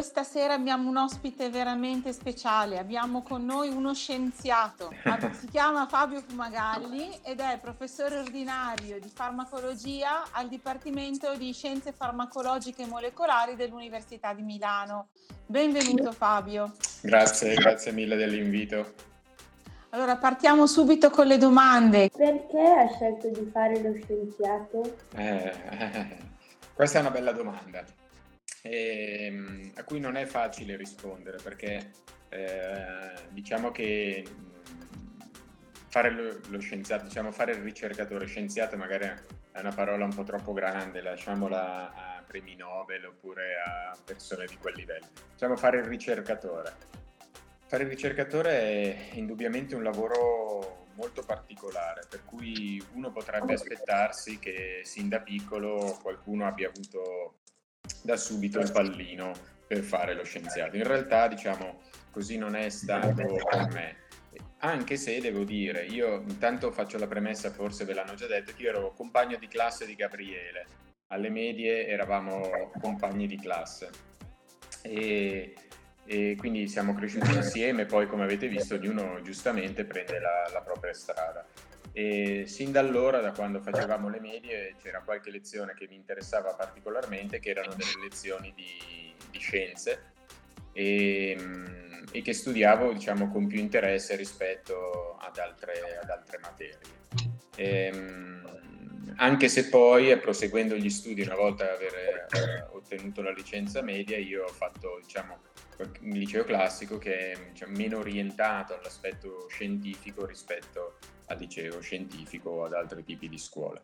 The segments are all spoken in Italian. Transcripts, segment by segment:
questa sera abbiamo un ospite veramente speciale, abbiamo con noi uno scienziato, si chiama Fabio Fumagalli ed è professore ordinario di farmacologia al Dipartimento di Scienze Farmacologiche e Molecolari dell'Università di Milano. Benvenuto Fabio. Grazie, grazie mille dell'invito. Allora partiamo subito con le domande. Perché ha scelto di fare lo scienziato? Eh, questa è una bella domanda ehm, a cui non è facile rispondere perché eh, diciamo che fare lo, lo, scienziato, diciamo fare il ricercatore scienziato magari è una parola un po' troppo grande, lasciamola a premi Nobel oppure a persone di quel livello. Diciamo fare il ricercatore. Fare il ricercatore è indubbiamente un lavoro molto particolare, per cui uno potrebbe aspettarsi che sin da piccolo qualcuno abbia avuto da subito il pallino per fare lo scienziato. In realtà, diciamo, così non è stato per me. Anche se devo dire, io intanto faccio la premessa, forse ve l'hanno già detto, che io ero compagno di classe di Gabriele. Alle medie eravamo compagni di classe. E, e quindi siamo cresciuti insieme, poi come avete visto ognuno giustamente prende la, la propria strada. E sin da allora, da quando facevamo le medie, c'era qualche lezione che mi interessava particolarmente, che erano delle lezioni di, di scienze e, e, che studiavo diciamo, con più interesse rispetto ad altre, ad altre materie. E, anche se poi, proseguendo gli studi, una volta aver eh, ottenuto la licenza media, io ho fatto diciamo, un liceo classico che è diciamo, meno orientato all'aspetto scientifico rispetto al liceo scientifico o ad altri tipi di scuole.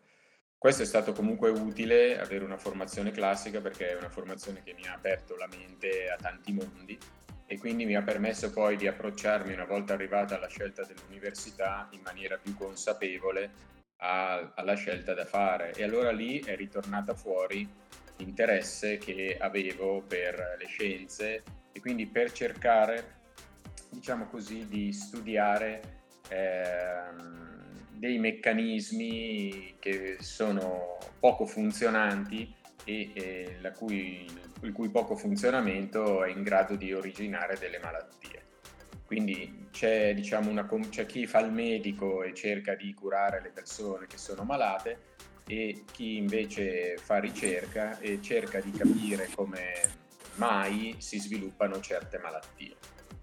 Questo è stato comunque utile avere una formazione classica perché è una formazione che mi ha aperto la mente a tanti mondi e quindi mi ha permesso poi di approcciarmi una volta arrivata alla scelta dell'università in maniera più consapevole a, alla scelta da fare e allora lì è ritornata fuori l'interesse che avevo per le scienze e quindi per cercare diciamo così di studiare dei meccanismi che sono poco funzionanti e, e cui, il cui poco funzionamento è in grado di originare delle malattie. Quindi c'è, diciamo, una, c'è chi fa il medico e cerca di curare le persone che sono malate e chi invece fa ricerca e cerca di capire come mai si sviluppano certe malattie.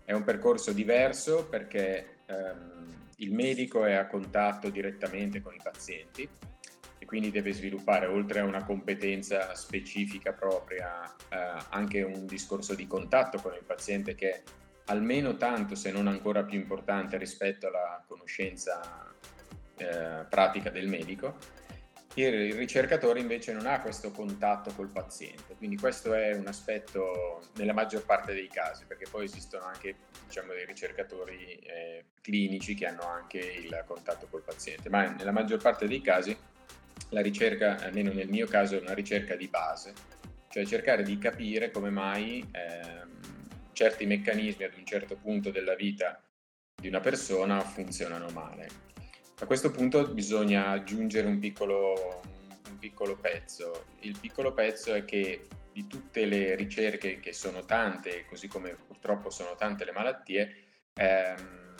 È un percorso diverso perché ehm, il medico è a contatto direttamente con i pazienti e quindi deve sviluppare, oltre a una competenza specifica propria, eh, anche un discorso di contatto con il paziente che è almeno tanto, se non ancora più importante rispetto alla conoscenza eh, pratica del medico il ricercatore invece non ha questo contatto col paziente, quindi questo è un aspetto nella maggior parte dei casi, perché poi esistono anche diciamo, dei ricercatori eh, clinici che hanno anche il contatto col paziente, ma nella maggior parte dei casi la ricerca, almeno nel mio caso, è una ricerca di base, cioè cercare di capire come mai eh, certi meccanismi ad un certo punto della vita di una persona funzionano male a questo punto bisogna aggiungere un piccolo, un piccolo pezzo. Il piccolo pezzo è che di tutte le ricerche, che sono tante, così come purtroppo sono tante le malattie, ehm,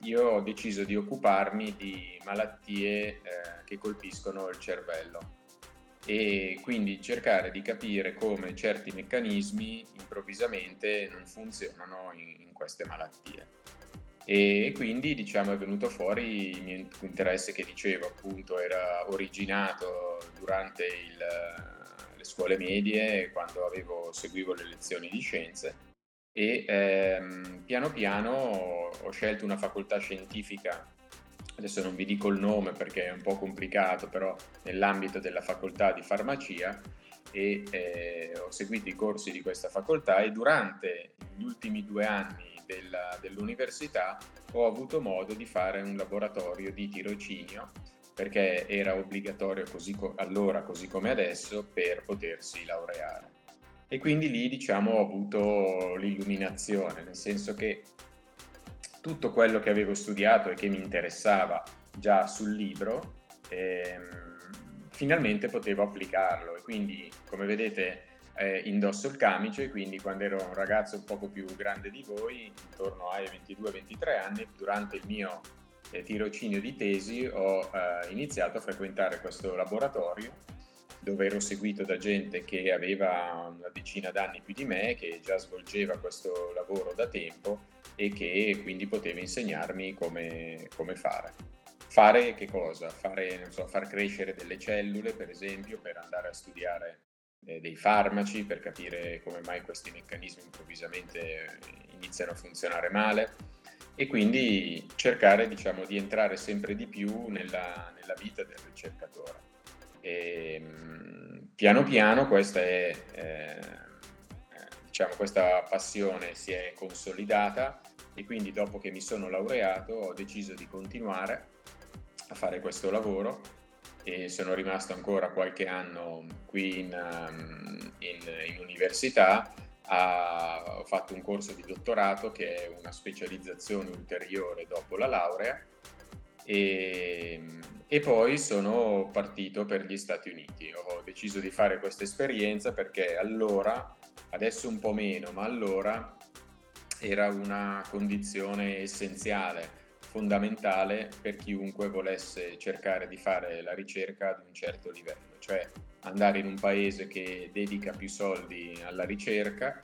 io ho deciso di occuparmi di malattie eh, che colpiscono il cervello e quindi cercare di capire come certi meccanismi improvvisamente non funzionano in, in queste malattie e quindi diciamo è venuto fuori il mio interesse che dicevo appunto era originato durante il, le scuole medie quando avevo, seguivo le lezioni di scienze. E ehm, piano piano ho scelto una facoltà scientifica. Adesso non vi dico il nome perché è un po' complicato però nell'ambito della facoltà di farmacia e eh, ho seguito i corsi di questa facoltà e durante gli ultimi due anni della, dell'università ho avuto modo di fare un laboratorio di tirocinio perché era obbligatorio così co- allora così come adesso per potersi laureare. E quindi lì diciamo ho avuto l'illuminazione, nel senso che tutto quello che avevo studiato e che mi interessava già sul libro, ehm, finalmente potevo applicarlo e quindi come vedete eh, indosso il camice, quindi quando ero un ragazzo un poco più grande di voi, intorno ai 22-23 anni, durante il mio eh, tirocinio di tesi ho eh, iniziato a frequentare questo laboratorio dove ero seguito da gente che aveva una decina d'anni più di me, che già svolgeva questo lavoro da tempo e che quindi poteva insegnarmi come, come fare. Fare che cosa? Fare, so, far crescere delle cellule, per esempio, per andare a studiare eh, dei farmaci, per capire come mai questi meccanismi improvvisamente iniziano a funzionare male e quindi cercare diciamo, di entrare sempre di più nella, nella vita del ricercatore. E, ehm, piano piano questa, è, eh, diciamo, questa passione si è consolidata e quindi dopo che mi sono laureato ho deciso di continuare a fare questo lavoro e sono rimasto ancora qualche anno qui in, um, in, in università. Ha, ho fatto un corso di dottorato che è una specializzazione ulteriore dopo la laurea e, e poi sono partito per gli Stati Uniti. Ho deciso di fare questa esperienza perché allora, adesso un po' meno, ma allora era una condizione essenziale, fondamentale per chiunque volesse cercare di fare la ricerca ad un certo livello, cioè andare in un paese che dedica più soldi alla ricerca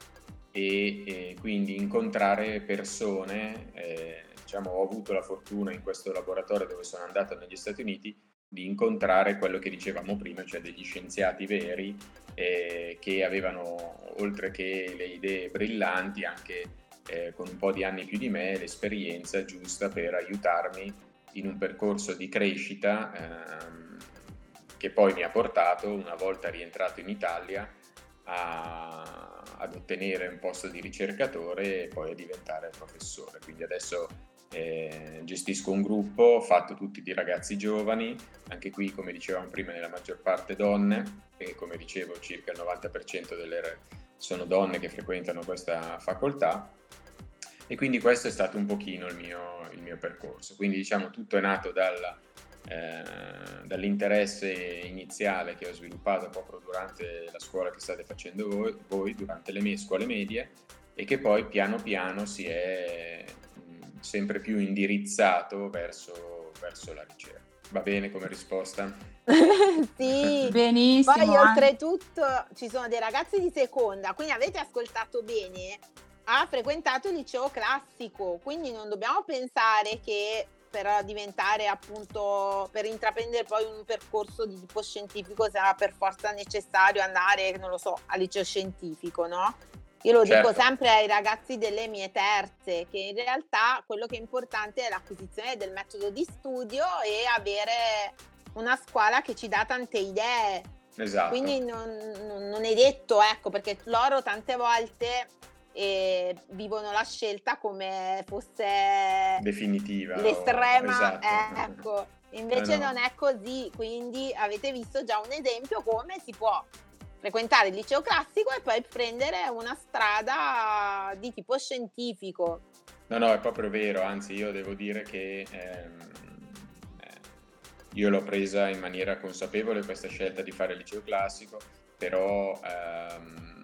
e, e quindi incontrare persone eh, diciamo, ho avuto la fortuna in questo laboratorio dove sono andato negli Stati Uniti di incontrare quello che dicevamo prima, cioè degli scienziati veri eh, che avevano, oltre che le idee brillanti, anche eh, con un po' di anni più di me, l'esperienza giusta per aiutarmi in un percorso di crescita ehm, che poi mi ha portato, una volta rientrato in Italia, a, ad ottenere un posto di ricercatore e poi a diventare professore. Quindi adesso eh, gestisco un gruppo, fatto tutti di ragazzi giovani, anche qui come dicevamo prima nella maggior parte donne, e come dicevo circa il 90% delle sono donne che frequentano questa facoltà e quindi questo è stato un pochino il mio, il mio percorso. Quindi diciamo tutto è nato dalla, eh, dall'interesse iniziale che ho sviluppato proprio durante la scuola che state facendo voi, voi durante le mie scuole medie e che poi piano piano si è sempre più indirizzato verso, verso la ricerca. Va bene come risposta? sì, benissimo. Poi oltretutto ci sono dei ragazzi di seconda, quindi avete ascoltato bene, ha frequentato il liceo classico, quindi non dobbiamo pensare che per diventare appunto, per intraprendere poi un percorso di tipo scientifico sarà per forza necessario andare, non lo so, al liceo scientifico, no? Io lo certo. dico sempre ai ragazzi delle mie terze, che in realtà quello che è importante è l'acquisizione del metodo di studio e avere una scuola che ci dà tante idee. Esatto. Quindi non, non è detto, ecco, perché loro tante volte eh, vivono la scelta come fosse definitiva l'estrema, esatto. eh, ecco. Invece eh no. non è così, quindi avete visto già un esempio come si può frequentare il liceo classico e poi prendere una strada di tipo scientifico. No, no, è proprio vero, anzi io devo dire che ehm, eh, io l'ho presa in maniera consapevole questa scelta di fare il liceo classico, però ehm,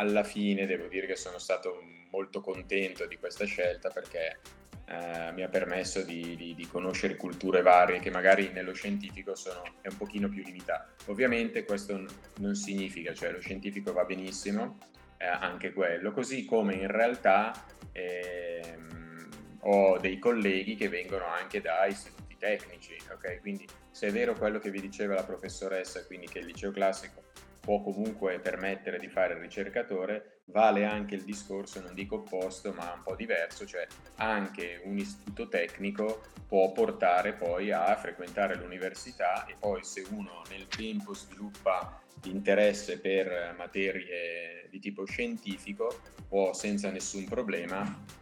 alla fine devo dire che sono stato molto contento di questa scelta perché eh, mi ha permesso di, di, di, conoscere culture varie che magari nello scientifico sono, è un pochino più limitato. Ovviamente questo non significa, cioè lo scientifico va benissimo, eh, anche quello, così come in realtà ehm, ho dei colleghi che vengono anche da istituti tecnici, ok? Quindi se è vero quello che vi diceva la professoressa, quindi che il liceo classico può comunque permettere di fare il ricercatore, vale anche il discorso, non dico opposto, ma un po' diverso, cioè anche un istituto tecnico può portare poi a frequentare l'università e poi se uno nel tempo sviluppa interesse per materie di tipo scientifico può senza nessun problema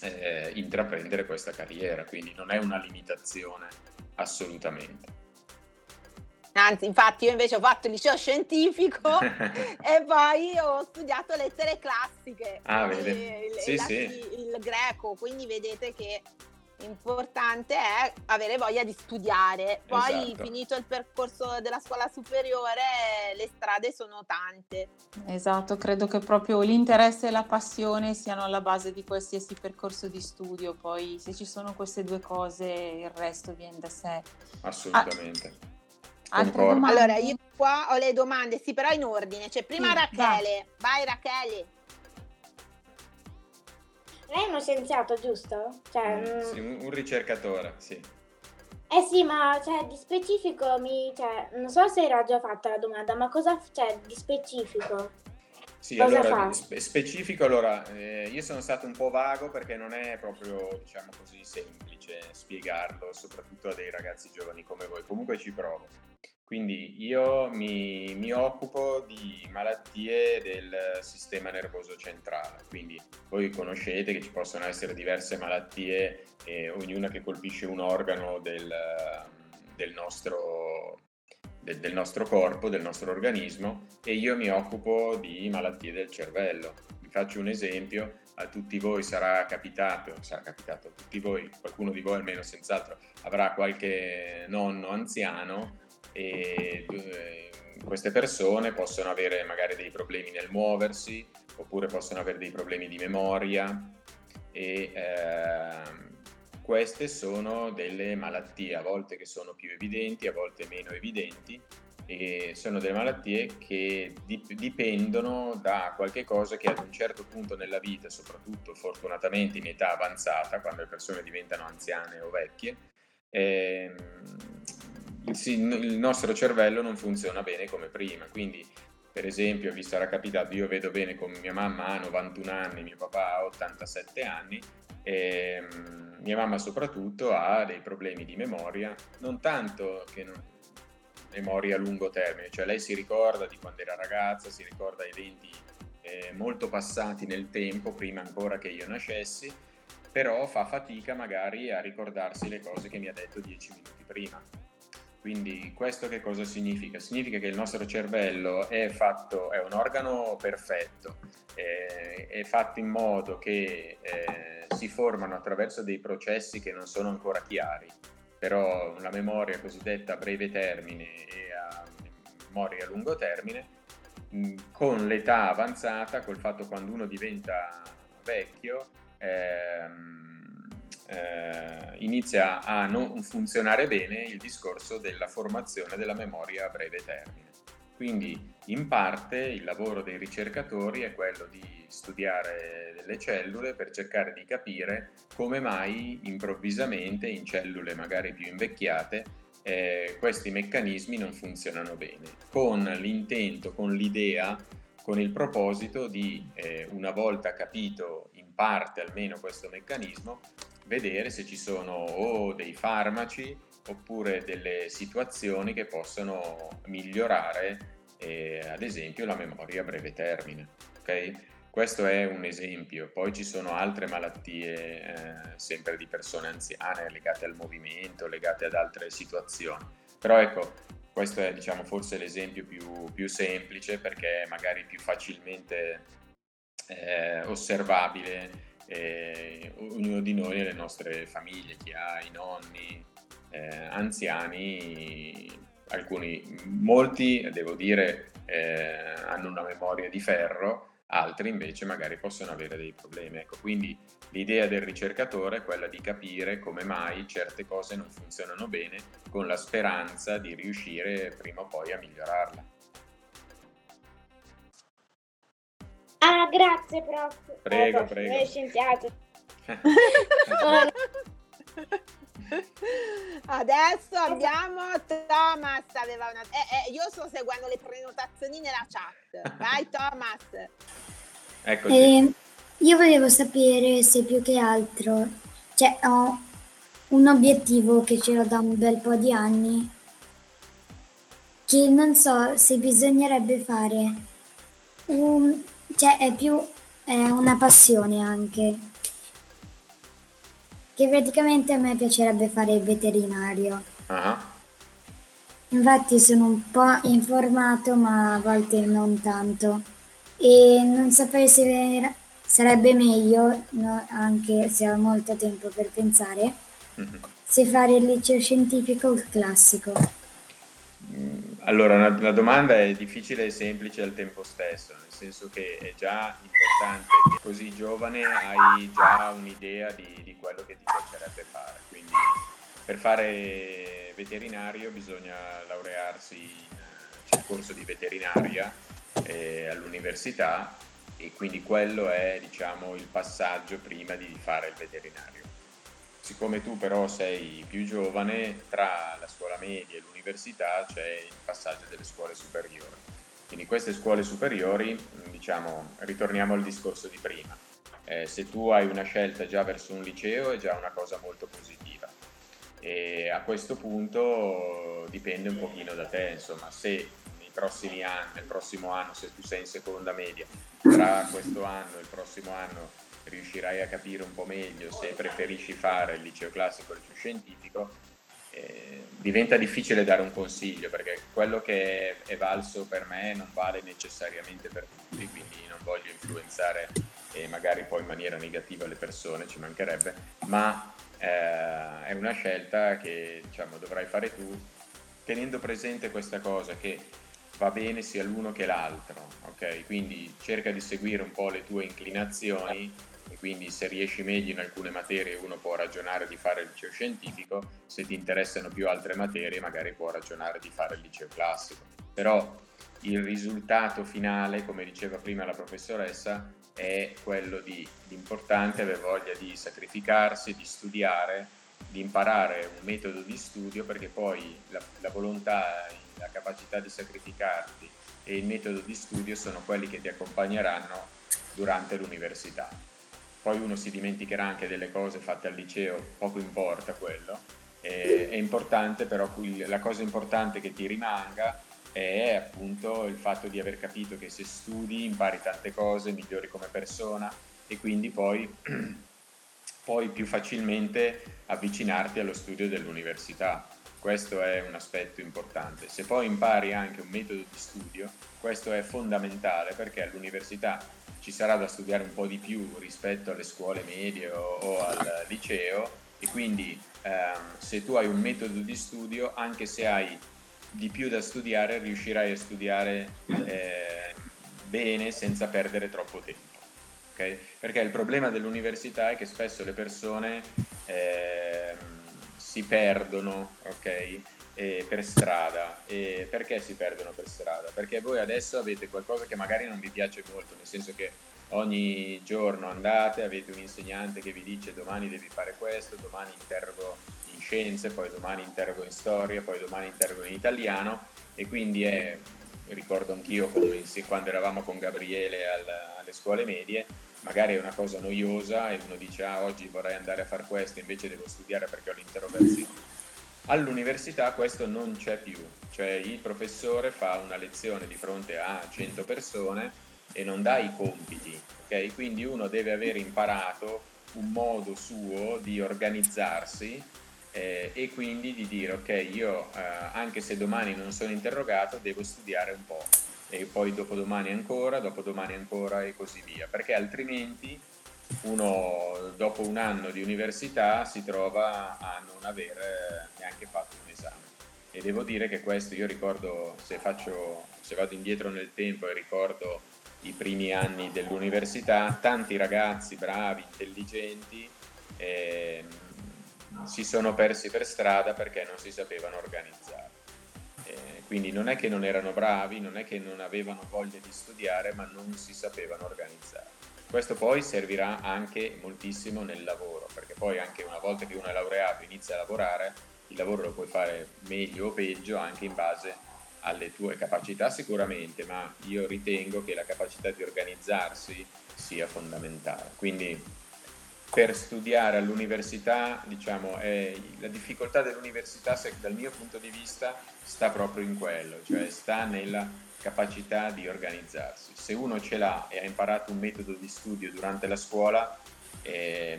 eh, intraprendere questa carriera, quindi non è una limitazione assolutamente. Anzi, infatti io invece ho fatto il liceo scientifico e poi ho studiato lettere classiche, ah, vede. Il, sì, il, sì. il, greco, quindi vedete che importante è avere voglia di studiare. Poi, Esatto. finito il percorso della scuola superiore, le strade sono tante. Esatto, credo che proprio l'interesse e la passione siano alla base di qualsiasi percorso di studio, poi se ci sono queste due cose il resto viene da sé. Assolutamente. Altre domande? Allora, io qua ho le domande, sì, però in ordine. C'è prima Sì, Rachele. Vai, Rachele. Lei è uno scienziato, giusto? Cioè, mm, Sì, un, ricercatore, sì. Eh sì, ma cioè, di specifico mi... Cioè, non so se era già fatta la domanda, ma cosa c'è di specifico? Sì, Cosa allora, fa? spe- specifico, allora, eh, io sono stato un po' vago perché non è proprio, diciamo così, semplice spiegarlo, soprattutto a dei ragazzi giovani come voi. Comunque ci provo. Quindi io mi, mi occupo di malattie del sistema nervoso centrale, quindi voi conoscete che ci possono essere diverse malattie, eh, ognuna che colpisce un organo del, del nostro, del- del nostro corpo, del nostro organismo, e io mi occupo di malattie del cervello. Vi faccio un esempio, a tutti voi sarà capitato, sarà capitato a tutti voi, qualcuno di voi almeno senz'altro avrà qualche nonno anziano e eh, queste persone possono avere magari dei problemi nel muoversi oppure possono avere dei problemi di memoria e ehm, queste sono delle malattie a volte che sono più evidenti, a volte meno evidenti e sono delle malattie che dip- dipendono da qualche cosa che ad un certo punto nella vita, soprattutto fortunatamente in età avanzata, quando le persone diventano anziane o vecchie, ehm, il, nostro cervello non funziona bene come prima. Quindi, per esempio, vi sarà capitato, io vedo bene con mia mamma ha 91 anni, mio papà ha 87 anni, e, mm, mia mamma soprattutto ha dei problemi di memoria, non tanto che non- memoria a lungo termine, cioè lei si ricorda di quando era ragazza, si ricorda eventi eh, molto passati nel tempo, prima ancora che io nascessi, però fa fatica magari a ricordarsi le cose che mi ha detto dieci minuti prima. Quindi questo che cosa significa? Significa che il nostro cervello è fatto, è un organo perfetto, eh, è fatto in modo che eh, si formano attraverso dei processi che non sono ancora chiari, però una memoria cosiddetta a breve termine e a memoria a lungo termine, mh, con l'età avanzata, col fatto quando uno diventa vecchio, ehm, eh, inizia a non funzionare bene il discorso della formazione della memoria a breve termine. Quindi in parte il lavoro dei ricercatori è quello di studiare delle cellule per cercare di capire come mai improvvisamente in cellule magari più invecchiate eh, questi meccanismi non funzionano bene, con l'intento, con l'idea, con il proposito di, eh, una volta capito in parte almeno questo meccanismo, vedere se ci sono o dei farmaci oppure delle situazioni che possono migliorare eh, ad esempio la memoria a breve termine. ok? Questo è un esempio, poi ci sono altre malattie eh, sempre di persone anziane legate al movimento, legate ad altre situazioni. Però ecco, questo è diciamo forse l'esempio più, più semplice perché è magari più facilmente eh, osservabile eh, ognuno di noi nelle nostre famiglie, chi ha i nonni eh, anziani, alcuni, molti devo dire eh, hanno una memoria di ferro, altri invece magari possono avere dei problemi. Ecco, quindi l'idea del ricercatore è quella di capire come mai certe cose non funzionano bene con la speranza di riuscire prima o poi a migliorarla. Ah, grazie, prof. Prego, Eh, prof, prego. È scienziato. Adesso abbiamo Thomas. Aveva una... eh, eh, io sto seguendo le prenotazioni nella chat. Vai, Thomas. Eccoci. Eh, io volevo sapere se più che altro, cioè ho un obiettivo che ce l'ho da un bel po' di anni, che non so se bisognerebbe fare, un, cioè è più è una passione anche, che praticamente a me piacerebbe fare il veterinario. Ah, Infatti sono un po' informato, ma a volte non tanto. E non saprei se, vera- sarebbe meglio, no, anche se ho molto tempo per pensare, Mhm. se fare il liceo scientifico o il classico. Mm, Allora, la domanda è difficile e semplice al tempo stesso, nel senso che è già importante che così giovane hai già un'idea di, di quello che ti piacerebbe fare. Quindi per fare veterinario bisogna laurearsi in corso di veterinaria eh, all'università e quindi quello è diciamo il passaggio prima di fare il veterinario. Siccome tu però sei più giovane, tra la scuola media e l'università c'è il passaggio delle scuole superiori. Quindi queste scuole superiori, mh, diciamo, ritorniamo al discorso di prima. Eh, se tu hai una scelta già verso un liceo è già una cosa molto positiva. E a questo punto dipende un pochino da te, insomma, se nei prossimi anni, nel prossimo anno, se tu sei in seconda media, tra questo anno e il prossimo anno riuscirai a capire un po' meglio se preferisci fare il liceo classico o il liceo scientifico, eh, diventa difficile dare un consiglio perché quello che è, valso per me non vale necessariamente per tutti, quindi non voglio influenzare e magari poi in maniera negativa le persone, ci mancherebbe, ma eh, è una scelta che diciamo, dovrai fare tu tenendo presente questa cosa che va bene sia l'uno che l'altro, ok? Quindi cerca di seguire un po' le tue inclinazioni e quindi se riesci meglio in alcune materie uno può ragionare di fare il liceo scientifico, se ti interessano più altre materie magari può ragionare di fare il liceo classico. Però il risultato finale, come diceva prima la professoressa, è quello di l'importante avere voglia di sacrificarsi, di studiare, di imparare un metodo di studio perché poi la, la volontà, la capacità di sacrificarti e il metodo di studio sono quelli che ti accompagneranno durante l'università. Poi uno si dimenticherà anche delle cose fatte al liceo, poco importa quello. Eh, è importante però, la cosa importante che ti rimanga è appunto il fatto di aver capito che se studi impari tante cose, migliori come persona e quindi poi, poi più facilmente avvicinarti allo studio dell'università. Questo è un aspetto importante. Se poi impari anche un metodo di studio, questo è fondamentale perché all'università ci sarà da studiare un po' di più rispetto alle scuole medie o, o al liceo e quindi ehm, se tu hai un metodo di studio, anche se hai di più da studiare, riuscirai a studiare eh, bene senza perdere troppo tempo. Okay? Perché il problema dell'università è che spesso le persone eh, si perdono okay? Eh, per strada. E perché si perdono per strada? Perché voi adesso avete qualcosa che magari non vi piace molto, nel senso che ogni giorno andate, avete un insegnante che vi dice domani devi fare questo, domani interrogo in scienze, poi domani interrogo in storia, poi domani interrogo in italiano e quindi è, ricordo anch'io come quando eravamo con Gabriele al, alle scuole medie, magari è una cosa noiosa e uno dice ah oggi vorrei andare a fare questo invece devo studiare perché ho l'interrogazione. All'università questo non c'è più, cioè il professore fa una lezione di fronte a 100 persone e non dà i compiti, ok? Quindi uno deve aver imparato un modo suo di organizzarsi eh, e quindi di dire ok, io eh, anche se domani non sono interrogato devo studiare un po' e poi dopodomani ancora, dopodomani ancora e così via, perché altrimenti uno dopo un anno di università si trova a non aver neanche fatto un esame. E devo dire che questo io ricordo, se, faccio, se vado indietro nel tempo e ricordo i primi anni dell'università, tanti ragazzi bravi, intelligenti, eh, si sono persi per strada perché non si sapevano organizzare. Eh, quindi non è che non erano bravi, non è che non avevano voglia di studiare, ma non si sapevano organizzare. Questo poi servirà anche moltissimo nel lavoro, perché poi anche una volta che uno è laureato e inizia a lavorare, il lavoro lo puoi fare meglio o peggio anche in base alle tue capacità sicuramente, ma io ritengo che la capacità di organizzarsi sia fondamentale. Quindi per studiare all'università, diciamo, è, la difficoltà dell'università, dal mio punto di vista, sta proprio in quello, cioè sta nella capacità di organizzarsi. Se uno ce l'ha e ha imparato un metodo di studio durante la scuola, eh,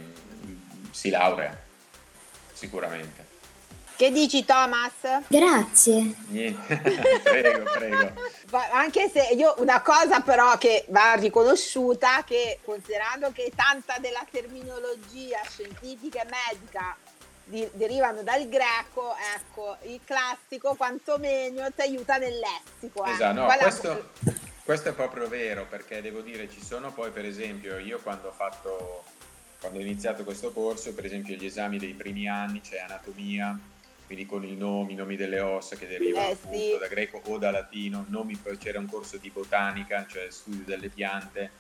si laurea, sicuramente. Che dici Thomas? Grazie. Niente, prego, prego. Anche se io una cosa però che va riconosciuta, che considerando che tanta della terminologia scientifica e medica di, derivano dal greco, ecco, il classico quantomeno ti aiuta nel lessico. Eh. Esatto, no, questo, questo, è proprio vero, perché devo dire, ci sono poi per esempio, io quando ho fatto, quando ho iniziato questo corso, per esempio gli esami dei primi anni, c'è anatomia, quindi con i nomi, i nomi delle ossa che derivano eh, sì. da greco o da latino, nomi, c'era un corso di botanica, cioè studio delle piante,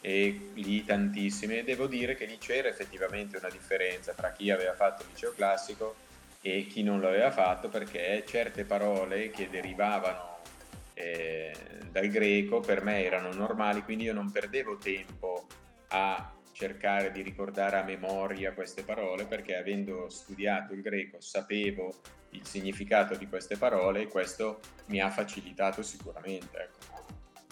e lì tantissime devo dire che lì c'era effettivamente una differenza tra chi aveva fatto il liceo classico e chi non lo aveva fatto perché certe parole che derivavano eh, dal greco per me erano normali quindi io non perdevo tempo a cercare di ricordare a memoria queste parole perché avendo studiato il greco sapevo il significato di queste parole e questo mi ha facilitato sicuramente ecco.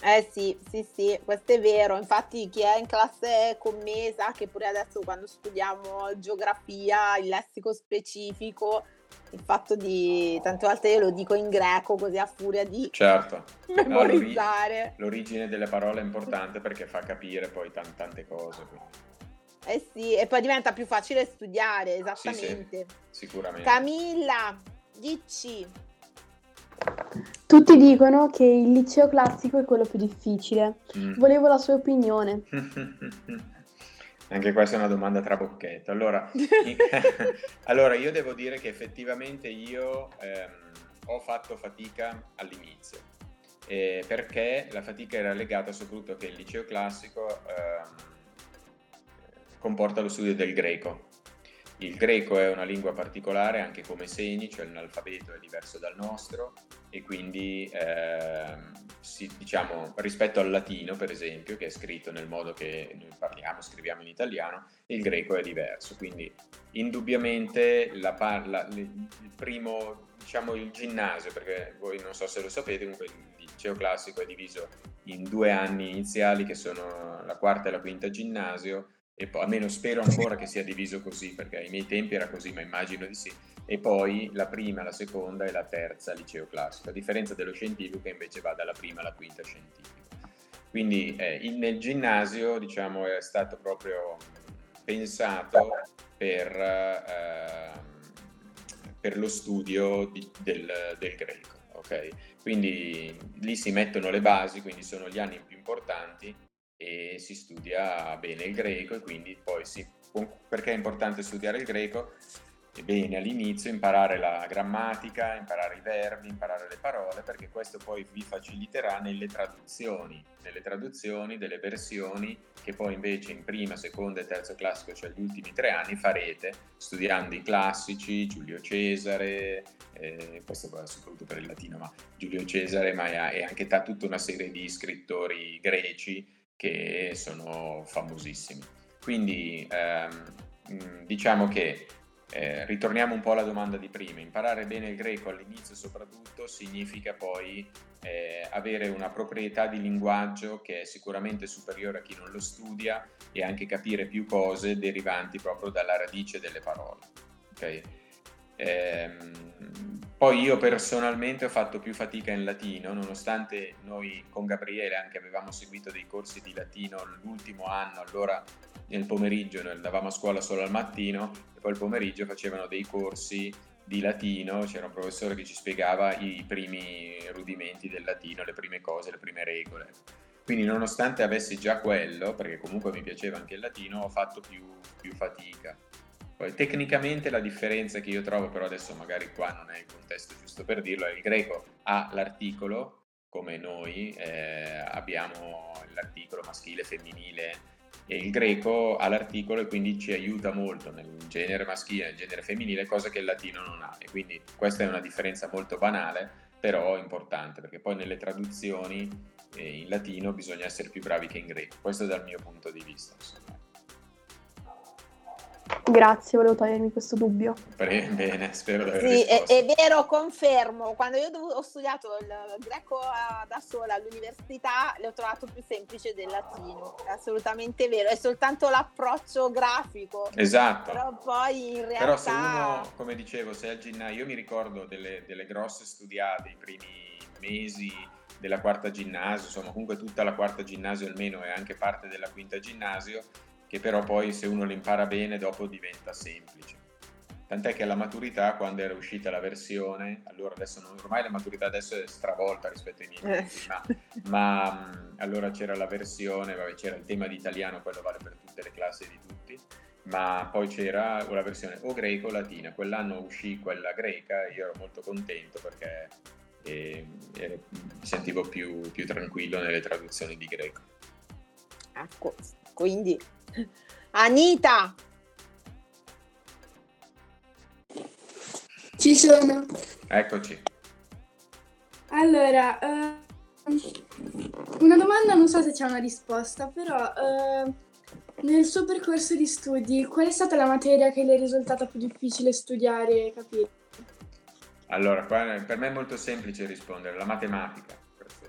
Eh sì, sì, sì, questo è vero. Infatti chi è in classe con me sa che pure adesso quando studiamo geografia, il lessico specifico, il fatto di tante volte io lo dico in greco così a furia di certo. memorizzare. No, l'origine delle parole è importante perché fa capire poi t- tante cose. Quindi. Eh sì, e poi diventa più facile studiare, esattamente. Sì, sì, sicuramente. Camilla, dici tutti dicono che il liceo classico è quello più difficile. Mm. Volevo la sua opinione. Anche questa è una domanda trabocchetto. Allora, allora, io devo dire che effettivamente io ehm, ho fatto fatica all'inizio, eh, perché la fatica era legata soprattutto che il liceo classico ehm, comporta lo studio del greco. Il greco è una lingua particolare anche come segni, cioè l'alfabeto è diverso dal nostro e quindi eh, si, diciamo, rispetto al latino per esempio che è scritto nel modo che noi parliamo, scriviamo in italiano, il greco è diverso. Quindi indubbiamente la, la, il primo, diciamo il ginnasio, perché voi non so se lo sapete, comunque il liceo classico è diviso in due anni iniziali che sono la quarta e la quinta ginnasio e poi almeno spero ancora che sia diviso così perché ai miei tempi era così ma immagino di sì. E poi la prima, la seconda e la terza liceo classico a differenza dello scientifico che invece va dalla prima alla quinta scientifica. Quindi eh, il, nel ginnasio diciamo è stato proprio pensato per, eh, per lo studio di, del, del greco ok? Quindi lì si mettono le basi quindi sono gli anni più importanti e si studia bene il greco e quindi poi si, perché è importante studiare il greco? Ebbene, all'inizio imparare la grammatica, imparare i verbi, imparare le parole, perché questo poi vi faciliterà nelle traduzioni, nelle traduzioni delle versioni che poi invece in prima, seconda e terzo classico, cioè gli ultimi tre anni, farete studiando i classici, Giulio Cesare, eh, questo va soprattutto per il latino, ma Giulio Cesare, ma è anche tutta una serie di scrittori greci che sono famosissimi. Quindi ehm, diciamo che eh, ritorniamo un po' alla domanda di prima, imparare bene il greco all'inizio soprattutto significa poi eh, avere una proprietà di linguaggio che è sicuramente superiore a chi non lo studia e anche capire più cose derivanti proprio dalla radice delle parole. Okay? Ehm, poi io personalmente ho fatto più fatica in latino, nonostante noi con Gabriele anche avevamo seguito dei corsi di latino l'ultimo anno, allora nel pomeriggio noi andavamo a scuola solo al mattino e poi il pomeriggio facevano dei corsi di latino, c'era un professore che ci spiegava i primi rudimenti del latino, le prime cose, le prime regole. Quindi nonostante avessi già quello, perché comunque mi piaceva anche il latino, ho fatto più, più fatica. Poi tecnicamente la differenza che io trovo, però adesso magari qua non è il contesto giusto per dirlo, è il greco ha l'articolo, come noi eh, abbiamo l'articolo maschile, femminile, e il greco ha l'articolo e quindi ci aiuta molto nel genere maschile, nel genere femminile, cosa che il latino non ha. E quindi questa è una differenza molto banale, però importante, perché poi nelle traduzioni eh, in latino bisogna essere più bravi che in greco. Questo dal mio punto di vista. Insomma. Grazie, volevo togliermi questo dubbio. Bene, spero di aver Sì, è, è, vero, confermo. Quando io ho studiato il greco da sola all'università, l'ho trovato più semplice del latino. È assolutamente vero, è soltanto l'approccio grafico. Esatto. Però poi in realtà... Però se uno, come dicevo, se al ginnasio, io mi ricordo delle, delle grosse studiate, i primi mesi della quarta ginnasio, insomma comunque tutta la quarta ginnasio almeno e anche parte della quinta ginnasio, che però poi se uno le impara bene dopo diventa semplice. Tant'è che alla maturità, quando era uscita la versione, allora adesso non, ormai la maturità adesso è stravolta rispetto ai miei tempi, ma, ma allora c'era la versione, vabbè, c'era il tema di italiano, quello vale per tutte le classi di tutti, ma poi c'era una versione o greca o latina. Quell'anno uscì quella greca e io ero molto contento perché eh, ero, mi sentivo più, più tranquillo nelle traduzioni di greco. Ecco, quindi Anita, Ci sono. Eccoci. Allora, eh, una domanda non so se c'è una risposta, però eh, nel suo percorso di studi qual è stata la materia che le è risultata più difficile studiare e capire? Allora, per me è molto semplice rispondere, la matematica.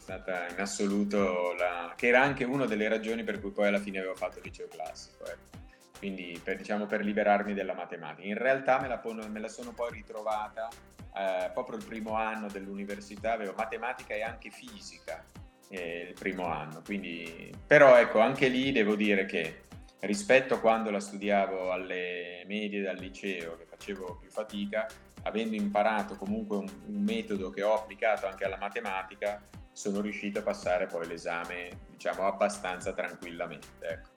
Stata in assoluto la... che era anche una delle ragioni per cui poi alla fine avevo fatto liceo classico. Ecco quindi per, diciamo, per liberarmi della matematica. In realtà me la, me la sono poi ritrovata eh, proprio il primo anno dell'università, avevo matematica e anche fisica eh, il primo anno, quindi, però ecco, anche lì devo dire che rispetto a quando la studiavo alle medie dal liceo, che facevo più fatica, avendo imparato comunque un, un metodo che ho applicato anche alla matematica, sono riuscito a passare poi l'esame, diciamo, abbastanza tranquillamente. Ecco.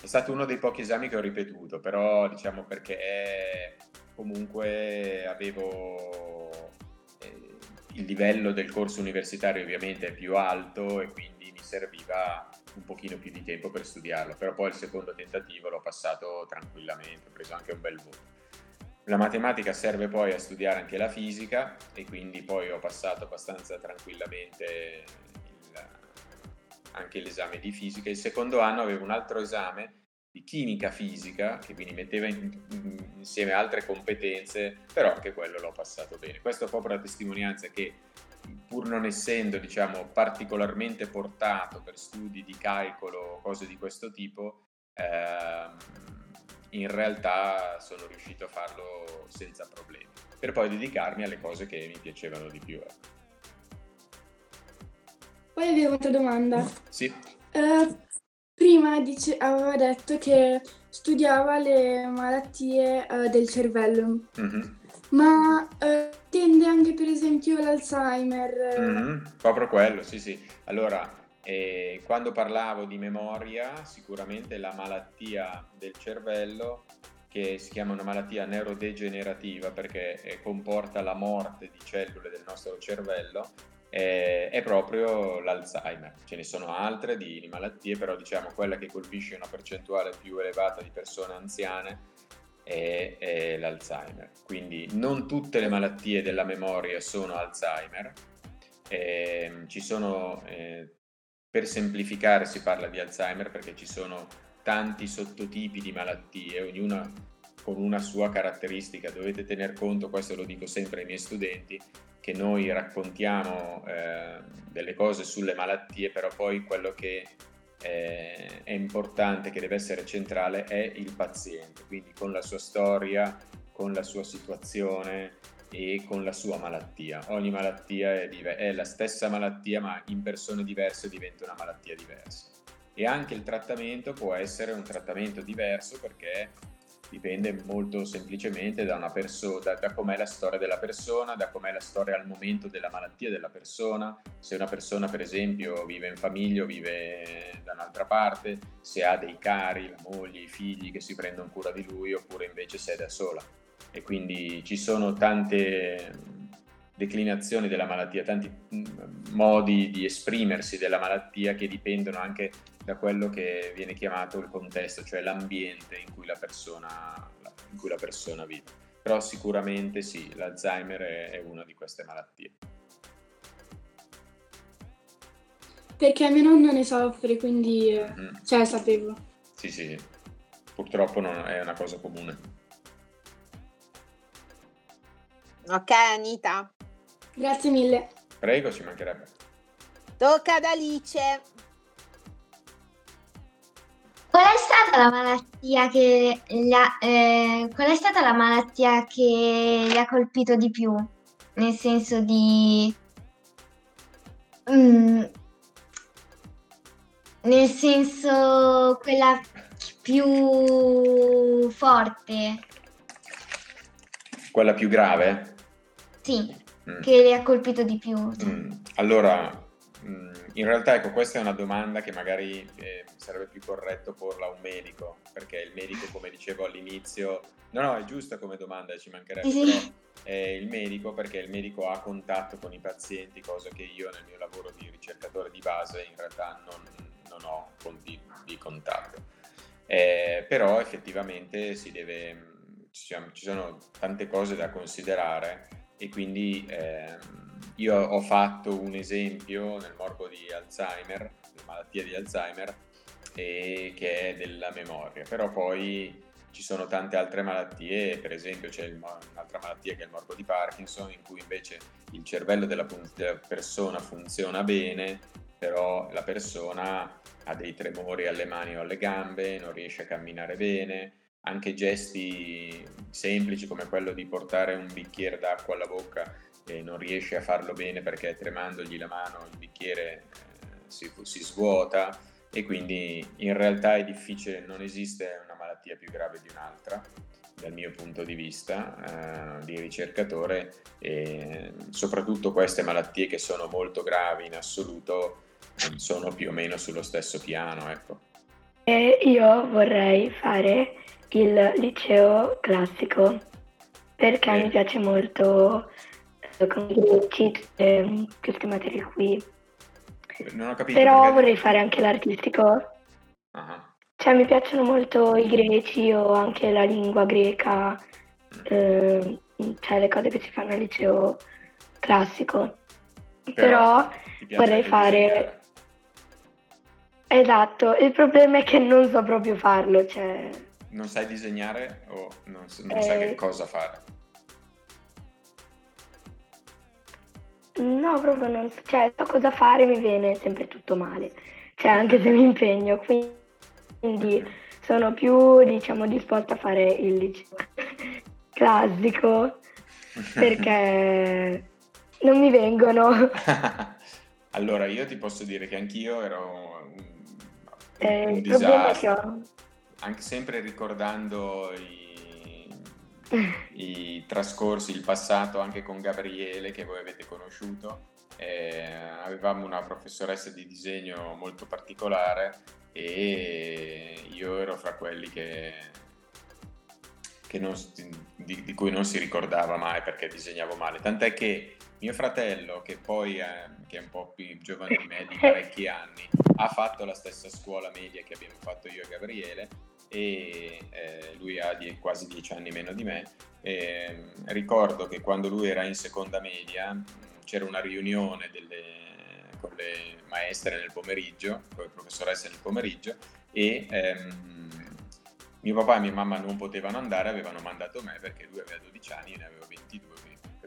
È stato uno dei pochi esami che ho ripetuto, però diciamo perché comunque avevo eh, il livello del corso universitario ovviamente è più alto e quindi mi serviva un pochino più di tempo per studiarlo, però poi il secondo tentativo l'ho passato tranquillamente, ho preso anche un bel voto. La matematica serve poi a studiare anche la fisica e quindi poi ho passato abbastanza tranquillamente anche l'esame di fisica. Il secondo anno avevo un altro esame di chimica fisica che quindi metteva in, in, insieme altre competenze, però anche quello l'ho passato bene. Questo proprio la testimonianza che pur non essendo diciamo particolarmente portato per studi di calcolo o cose di questo tipo, ehm, in realtà sono riuscito a farlo senza problemi, per poi dedicarmi alle cose che mi piacevano di più. Ecco. Poi avevo un'altra domanda. Sì. Uh, prima dice, aveva detto che studiava le malattie uh, del cervello, mm-hmm. ma uh, tende anche per esempio l'Alzheimer. Mm-hmm. Proprio quello, sì sì. Allora, eh, quando parlavo di memoria, sicuramente la malattia del cervello che si chiama una malattia neurodegenerativa perché eh, comporta la morte di cellule del nostro cervello è, è proprio l'Alzheimer. Ce ne sono altre di, di malattie, però diciamo quella che colpisce una percentuale più elevata di persone anziane è, è, l'Alzheimer. Quindi non tutte le malattie della memoria sono Alzheimer. Eh, ci sono, eh, per semplificare si parla di Alzheimer perché ci sono tanti sottotipi di malattie, ognuna con una sua caratteristica. Dovete tener conto, questo lo dico sempre ai miei studenti, che noi raccontiamo eh, delle cose sulle malattie, però poi quello che eh, è importante, che deve essere centrale, è il paziente, quindi con la sua storia, con la sua situazione e con la sua malattia. Ogni malattia è, div- è la stessa malattia, ma in persone diverse diventa una malattia diversa. E anche il trattamento può essere un trattamento diverso perché dipende molto semplicemente da una persona, da, da com'è la storia della persona, da com'è la storia al momento della malattia della persona, se una persona per esempio vive in famiglia o vive da un'altra parte, se ha dei cari, la moglie, i figli che si prendono cura di lui oppure invece se è da sola. E quindi ci sono tante declinazioni della malattia, tanti modi di esprimersi della malattia che dipendono anche da quello che viene chiamato il contesto, cioè l'ambiente in cui la persona, in cui la persona vive. Però sicuramente sì, l'Alzheimer è, una di queste malattie. Perché mio nonno ne soffre, quindi mm-hmm. cioè sapevo. Sì, sì, purtroppo non è una cosa comune. Ok, Anita. Grazie mille. Prego, ci mancherebbe. Tocca ad Alice. Qual è stata la malattia che la, eh, qual è stata la malattia che li ha colpito di più? Nel senso di Mm, nel senso quella più forte. Quella più grave? Sì, mm. che le ha colpito di più. Mm. Allora, mm, in realtà ecco, questa è una domanda che magari eh, sarebbe più corretto porla a un medico, perché il medico, come dicevo all'inizio, no, no, è giusta come domanda, ci mancherebbe, sì. però è il medico perché il medico ha contatto con i pazienti, cosa che io nel mio lavoro di ricercatore di base in realtà non, non ho di, di contatto. Eh, però effettivamente si deve, ci, sono tante cose da considerare e quindi eh, io ho fatto un esempio nel morbo di Alzheimer, la malattia di Alzheimer, e che è della memoria, però poi ci sono tante altre malattie, per esempio c'è un'altra malattia che è il morbo di Parkinson, in cui invece il cervello della, della persona funziona bene, però la persona ha dei tremori alle mani o alle gambe, non riesce a camminare bene, anche gesti semplici come quello di portare un bicchiere d'acqua alla bocca e non riesce a farlo bene perché tremandogli la mano il bicchiere eh, si, si svuota e quindi in realtà è difficile, non esiste una malattia più grave di un'altra dal mio punto di vista eh, di ricercatore e soprattutto queste malattie che sono molto gravi in assoluto sono più o meno sullo stesso piano. Ecco. E io vorrei fare il liceo classico perché mi piace molto eh, con i greci, queste materie qui. Non ho capito. Però perché... vorrei fare anche l'artistico. Uh-huh. Cioè mi piacciono molto i greci o anche la lingua greca, mm. eh, cioè le cose che si fanno al liceo classico. Però, Però vorrei fare... Esatto, il problema è che non so proprio farlo, cioè... Non sai disegnare o non, non eh... sai che cosa fare? No, proprio non cioè so cosa fare, mi viene sempre tutto male, cioè anche se mi impegno, quindi sono più, diciamo, disposta a fare il liceo classico perché non mi vengono. allora, io ti posso dire che anch'io ero un, eh, un disastro, anche sempre ricordando i i trascorsi, il passato anche con Gabriele che voi avete conosciuto. Eh, avevamo una professoressa di disegno molto particolare e io ero fra quelli che, che non, di, di, cui non si ricordava mai perché disegnavo male. Tant'è che mio fratello, che poi è, che è un po' più giovane di me, di parecchi anni, ha fatto la stessa scuola media che abbiamo fatto io e Gabriele e eh, lui ha die- quasi dieci anni meno di me. E, ricordo che quando lui era in seconda media c'era una riunione delle, con le maestre nel pomeriggio, con le professoresse nel pomeriggio e ehm, mio papà e mia mamma non potevano andare, avevano mandato me perché lui aveva 12 anni e ne avevo 22,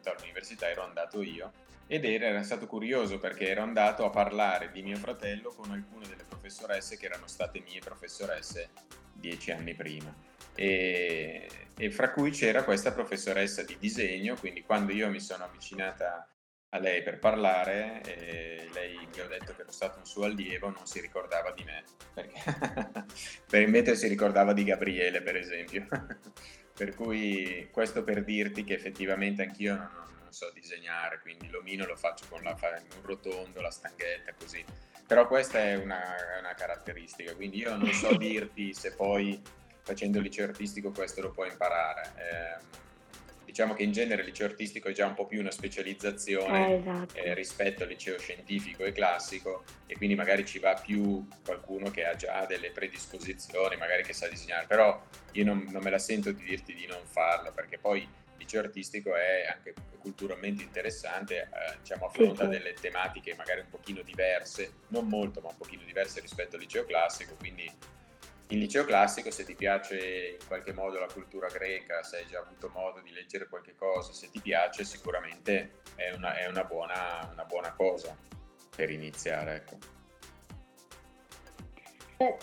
all'università ero andato io ed era stato curioso perché ero andato a parlare di mio fratello con alcune delle professoresse che erano state mie professoresse dieci anni prima. E, e, fra cui c'era questa professoressa di disegno, quindi quando io mi sono avvicinata a lei per parlare, eh, lei mi ha detto che ero stato un suo allievo, non si ricordava di me, perché per mentre si ricordava di Gabriele, per esempio. per cui questo per dirti che effettivamente anch'io non, non so disegnare, quindi l'omino lo faccio con la, un rotondo, la stanghetta, così però questa è una, una caratteristica, quindi io non so dirti se poi facendo il liceo artistico questo lo puoi imparare. Eh, diciamo che in genere il liceo artistico è già un po' più una specializzazione eh, esatto. eh, rispetto al liceo scientifico e classico e quindi magari ci va più qualcuno che ha già delle predisposizioni, magari che sa disegnare, però io non, non me la sento di dirti di non farlo perché poi liceo artistico è anche culturalmente interessante, eh, diciamo affronta sì, sì. delle tematiche magari un pochino diverse, non molto ma un pochino diverse rispetto al liceo classico, quindi il liceo classico se ti piace in qualche modo la cultura greca, se hai già avuto modo di leggere qualche cosa, se ti piace sicuramente è una, è una, buona, una buona, cosa per iniziare. Ecco. Eh,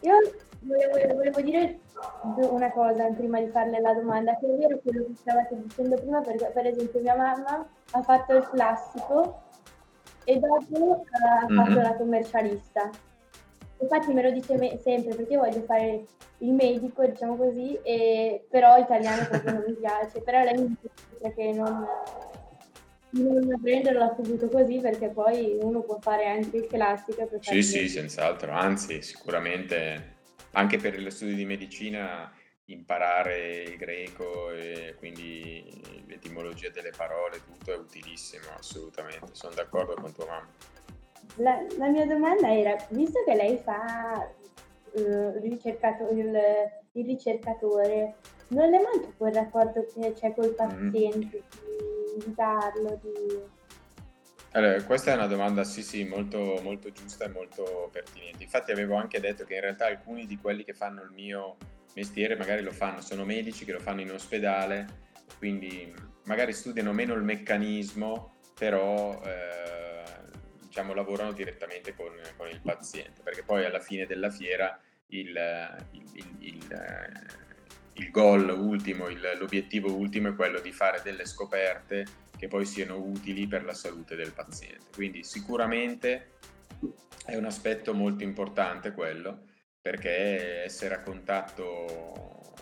io volevo, volevo, dire una cosa prima di farle la domanda, che è vero quello che stavate dicendo prima, perché per esempio mia mamma ha fatto il classico e dopo ha mm-hmm. fatto la commercialista. Infatti me lo dice me- sempre perché io voglio fare il medico, diciamo così, e, però italiano proprio non mi piace. Però lei mi dice che non, non prenderlo subito così perché poi uno può fare anche il classico. Sì, sì, senz'altro, anzi sicuramente anche per lo studio di medicina imparare il greco e quindi l'etimologia delle parole, tutto è utilissimo, assolutamente, sono d'accordo con tua mamma. La, la mia domanda era, visto che lei fa uh, ricercato, il, il, ricercatore, non le manca quel rapporto che c'è col mm. paziente, mm. di, di darlo, di... Allora, questa è una domanda sì sì molto, molto giusta e molto pertinente. Infatti avevo anche detto che in realtà alcuni di quelli che fanno il mio mestiere magari lo fanno, sono medici che lo fanno in ospedale, quindi magari studiano meno il meccanismo, però eh, diciamo, lavorano direttamente con, con, il paziente, perché poi alla fine della fiera il, il, il, il il goal ultimo, l'obiettivo ultimo è quello di fare delle scoperte che poi siano utili per la salute del paziente. Quindi sicuramente è un aspetto molto importante quello, perché essere a contatto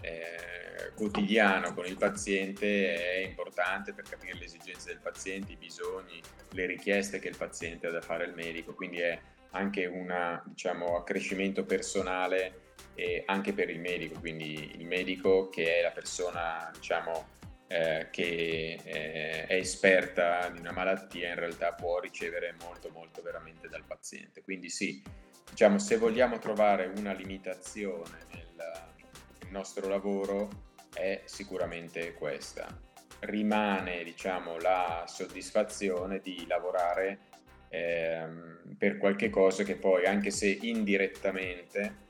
eh, quotidiano con il paziente è importante per capire le esigenze del paziente, i bisogni, le richieste che il paziente ha da fare al medico, quindi è anche un diciamo, accrescimento personale eh, anche per il medico, quindi il medico che è la persona diciamo, eh, che eh, è esperta di una malattia in realtà può ricevere molto molto veramente dal paziente. Quindi sì, diciamo, se vogliamo trovare una limitazione nel nostro lavoro è sicuramente questa. Rimane diciamo, la soddisfazione di lavorare ehm, per qualche cosa che poi, anche se indirettamente,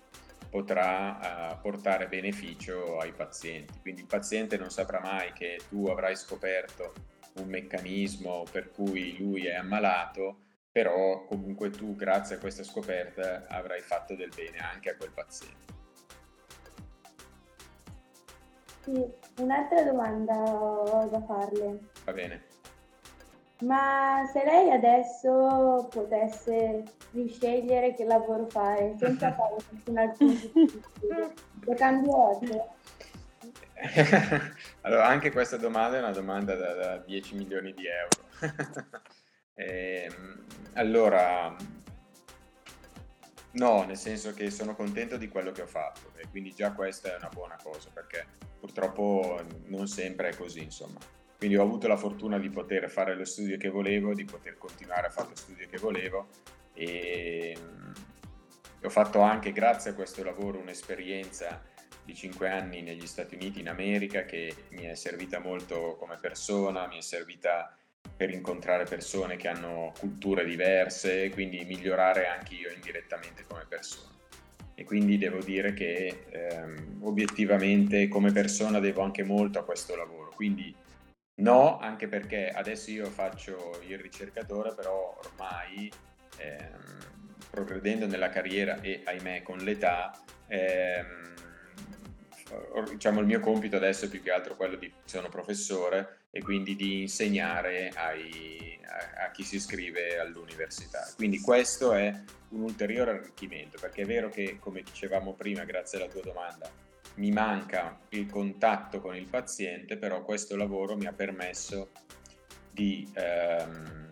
potrà uh, portare beneficio ai pazienti. Quindi il paziente non saprà mai che tu avrai scoperto un meccanismo per cui lui è ammalato però comunque tu grazie a questa scoperta avrai fatto del bene anche a quel paziente. Sì, un'altra domanda ho da farle. Va bene. Ma se lei adesso potesse riscegliere che lavoro fare senza fare nessun altro lo cambierebbe? allora, anche questa domanda è una domanda da, da 10 milioni di euro. Eh, allora, no, nel senso che sono contento di quello che ho fatto e quindi già questa è una buona cosa perché purtroppo non sempre è così, insomma. Quindi ho avuto la fortuna di poter fare lo studio che volevo, di poter continuare a fare lo studio che volevo e ho fatto anche grazie a questo lavoro un'esperienza di cinque anni negli Stati Uniti, in America, che mi è servita molto come persona, mi è servita per incontrare persone che hanno culture diverse, quindi migliorare anche io indirettamente come persona. E quindi devo dire che ehm, obiettivamente come persona devo anche molto a questo lavoro. Quindi no, anche perché adesso io faccio il ricercatore, però ormai ehm, progredendo nella carriera e ahimè con l'età, ehm, diciamo il mio compito adesso è più che altro quello di sono professore e quindi di insegnare ai, a, a, chi si iscrive all'università. Quindi questo è un ulteriore arricchimento, perché è vero che, come dicevamo prima, grazie alla tua domanda, mi manca il contatto con il paziente, però questo lavoro mi ha permesso di ehm,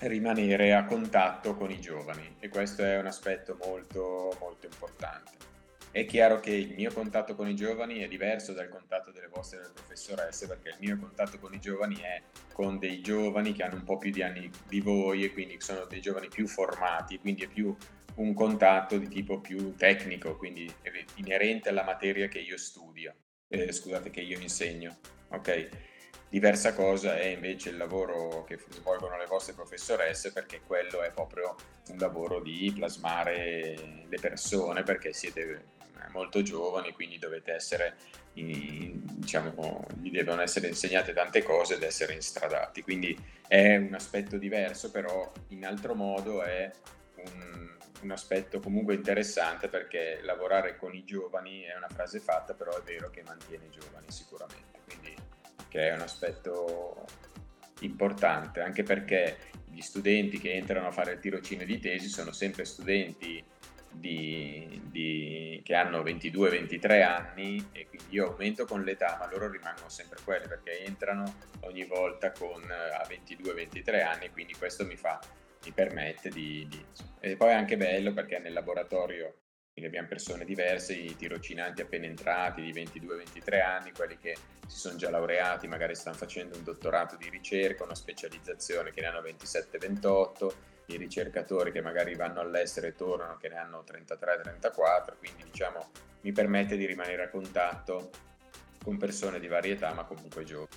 rimanere a contatto con i giovani e questo è un aspetto molto, molto importante. È chiaro che il mio contatto con i giovani è diverso dal contatto delle vostre professoresse perché il mio contatto con i giovani è con dei giovani che hanno un po' più di anni di voi e quindi sono dei giovani più formati, quindi è più un contatto di tipo più tecnico, quindi inerente alla materia che io studio, eh, scusate, che io insegno. Ok? Diversa cosa è invece il lavoro che svolgono le vostre professoresse perché quello è proprio un lavoro di plasmare le persone perché siete molto giovani, quindi dovete essere, diciamo, gli devono essere insegnate tante cose ed essere instradati. Quindi è un aspetto diverso, però in altro modo è un, un aspetto comunque interessante perché lavorare con i giovani è una frase fatta, però è vero che mantiene i giovani sicuramente. Quindi che è un aspetto importante, anche perché gli studenti che entrano a fare il tirocinio di tesi sono sempre studenti di, di, che hanno 22-23 anni e quindi io aumento con l'età, ma loro rimangono sempre quelli perché entrano ogni volta con, eh, a 22-23 anni, quindi questo mi, fa, mi permette di, di... E poi è anche bello perché nel laboratorio quindi abbiamo persone diverse, i tirocinanti appena entrati di 22-23 anni, quelli che si sono già laureati, magari stanno facendo un dottorato di ricerca, una specializzazione che ne hanno 27-28, i ricercatori che magari vanno all'estero e tornano che ne hanno 33-34, quindi diciamo mi permette di rimanere a contatto con persone di varietà ma comunque giovani.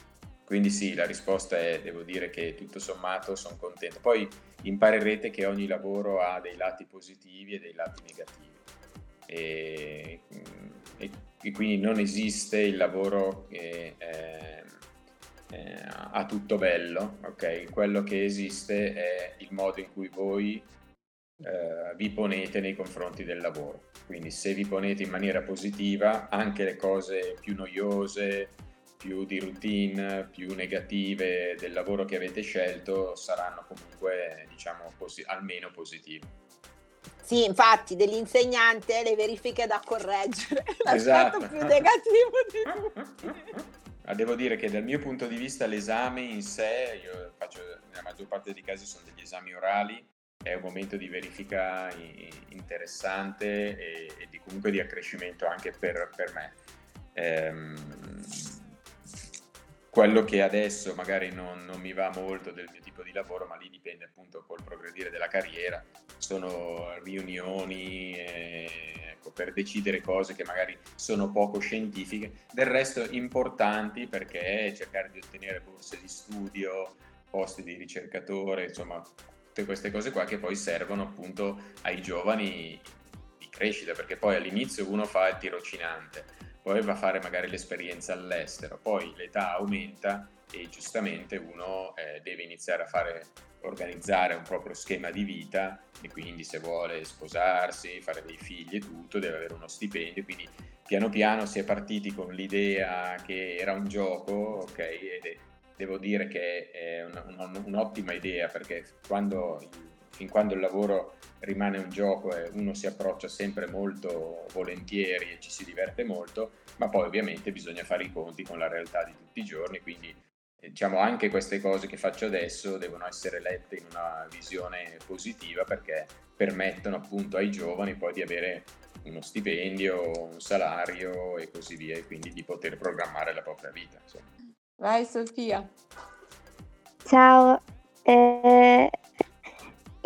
Quindi sì, la risposta è, devo dire che tutto sommato sono contento. Poi imparerete che ogni lavoro ha dei lati positivi e dei lati negativi e, e, e quindi non esiste il lavoro che eh, eh, ha tutto bello, ok? Quello che esiste è il modo in cui voi eh, vi ponete nei confronti del lavoro. Quindi se vi ponete in maniera positiva, anche le cose più noiose, più di routine, più negative del lavoro che avete scelto saranno comunque, diciamo, posi- almeno positive. Sì, infatti, dell'insegnante le verifiche da correggere, l'aspetto esatto. più negativo di tutti. Ma devo dire che dal mio punto di vista l'esame in sé, io faccio, nella maggior parte dei casi sono degli esami orali, è un momento di verifica interessante e, e di, comunque di accrescimento anche per, per me. Ehm, quello che adesso magari non, non, mi va molto del mio tipo di lavoro, ma lì dipende appunto col progredire della carriera, sono riunioni eh, ecco, per decidere cose che magari sono poco scientifiche, del resto importanti perché cercare di ottenere borse di studio, posti di ricercatore, insomma tutte queste cose qua che poi servono appunto ai giovani di crescita, perché poi all'inizio uno fa il tirocinante poi va a fare magari l'esperienza all'estero, poi l'età aumenta e giustamente uno eh, deve iniziare a fare, organizzare un proprio schema di vita e quindi se vuole sposarsi, fare dei figli e tutto, deve avere uno stipendio, quindi piano piano si è partiti con l'idea che era un gioco, ok, e devo dire che è una, una, un'ottima idea perché quando fin quando il lavoro rimane un gioco e uno si approccia sempre molto volentieri e ci si diverte molto, ma poi ovviamente bisogna fare i conti con la realtà di tutti i giorni, quindi eh, diciamo anche queste cose che faccio adesso devono essere lette in una visione positiva perché permettono appunto ai giovani poi di avere uno stipendio, un salario e così via, e quindi di poter programmare la propria vita. Insomma. Vai Sofia. Ciao, eh,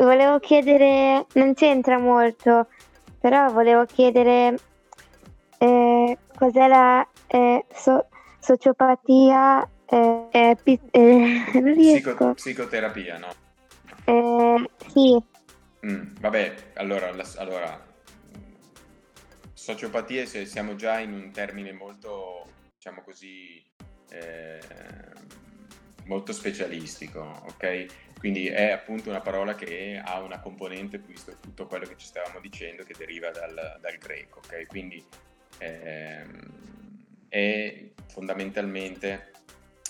volevo chiedere, non c'entra molto, però volevo chiedere eh, cos'è la eh, so- sociopatia. Eh, eh eh, non riesco. Psico- psicoterapia, no? Eh, sì. Mm, vabbè, allora, la, allora, sociopatie siamo già in un termine molto, diciamo così, molto specialistico, ok? Quindi è appunto una parola che ha una componente, visto tutto quello che ci stavamo dicendo, che deriva dal, dal greco. Okay? Quindi ehm, è fondamentalmente,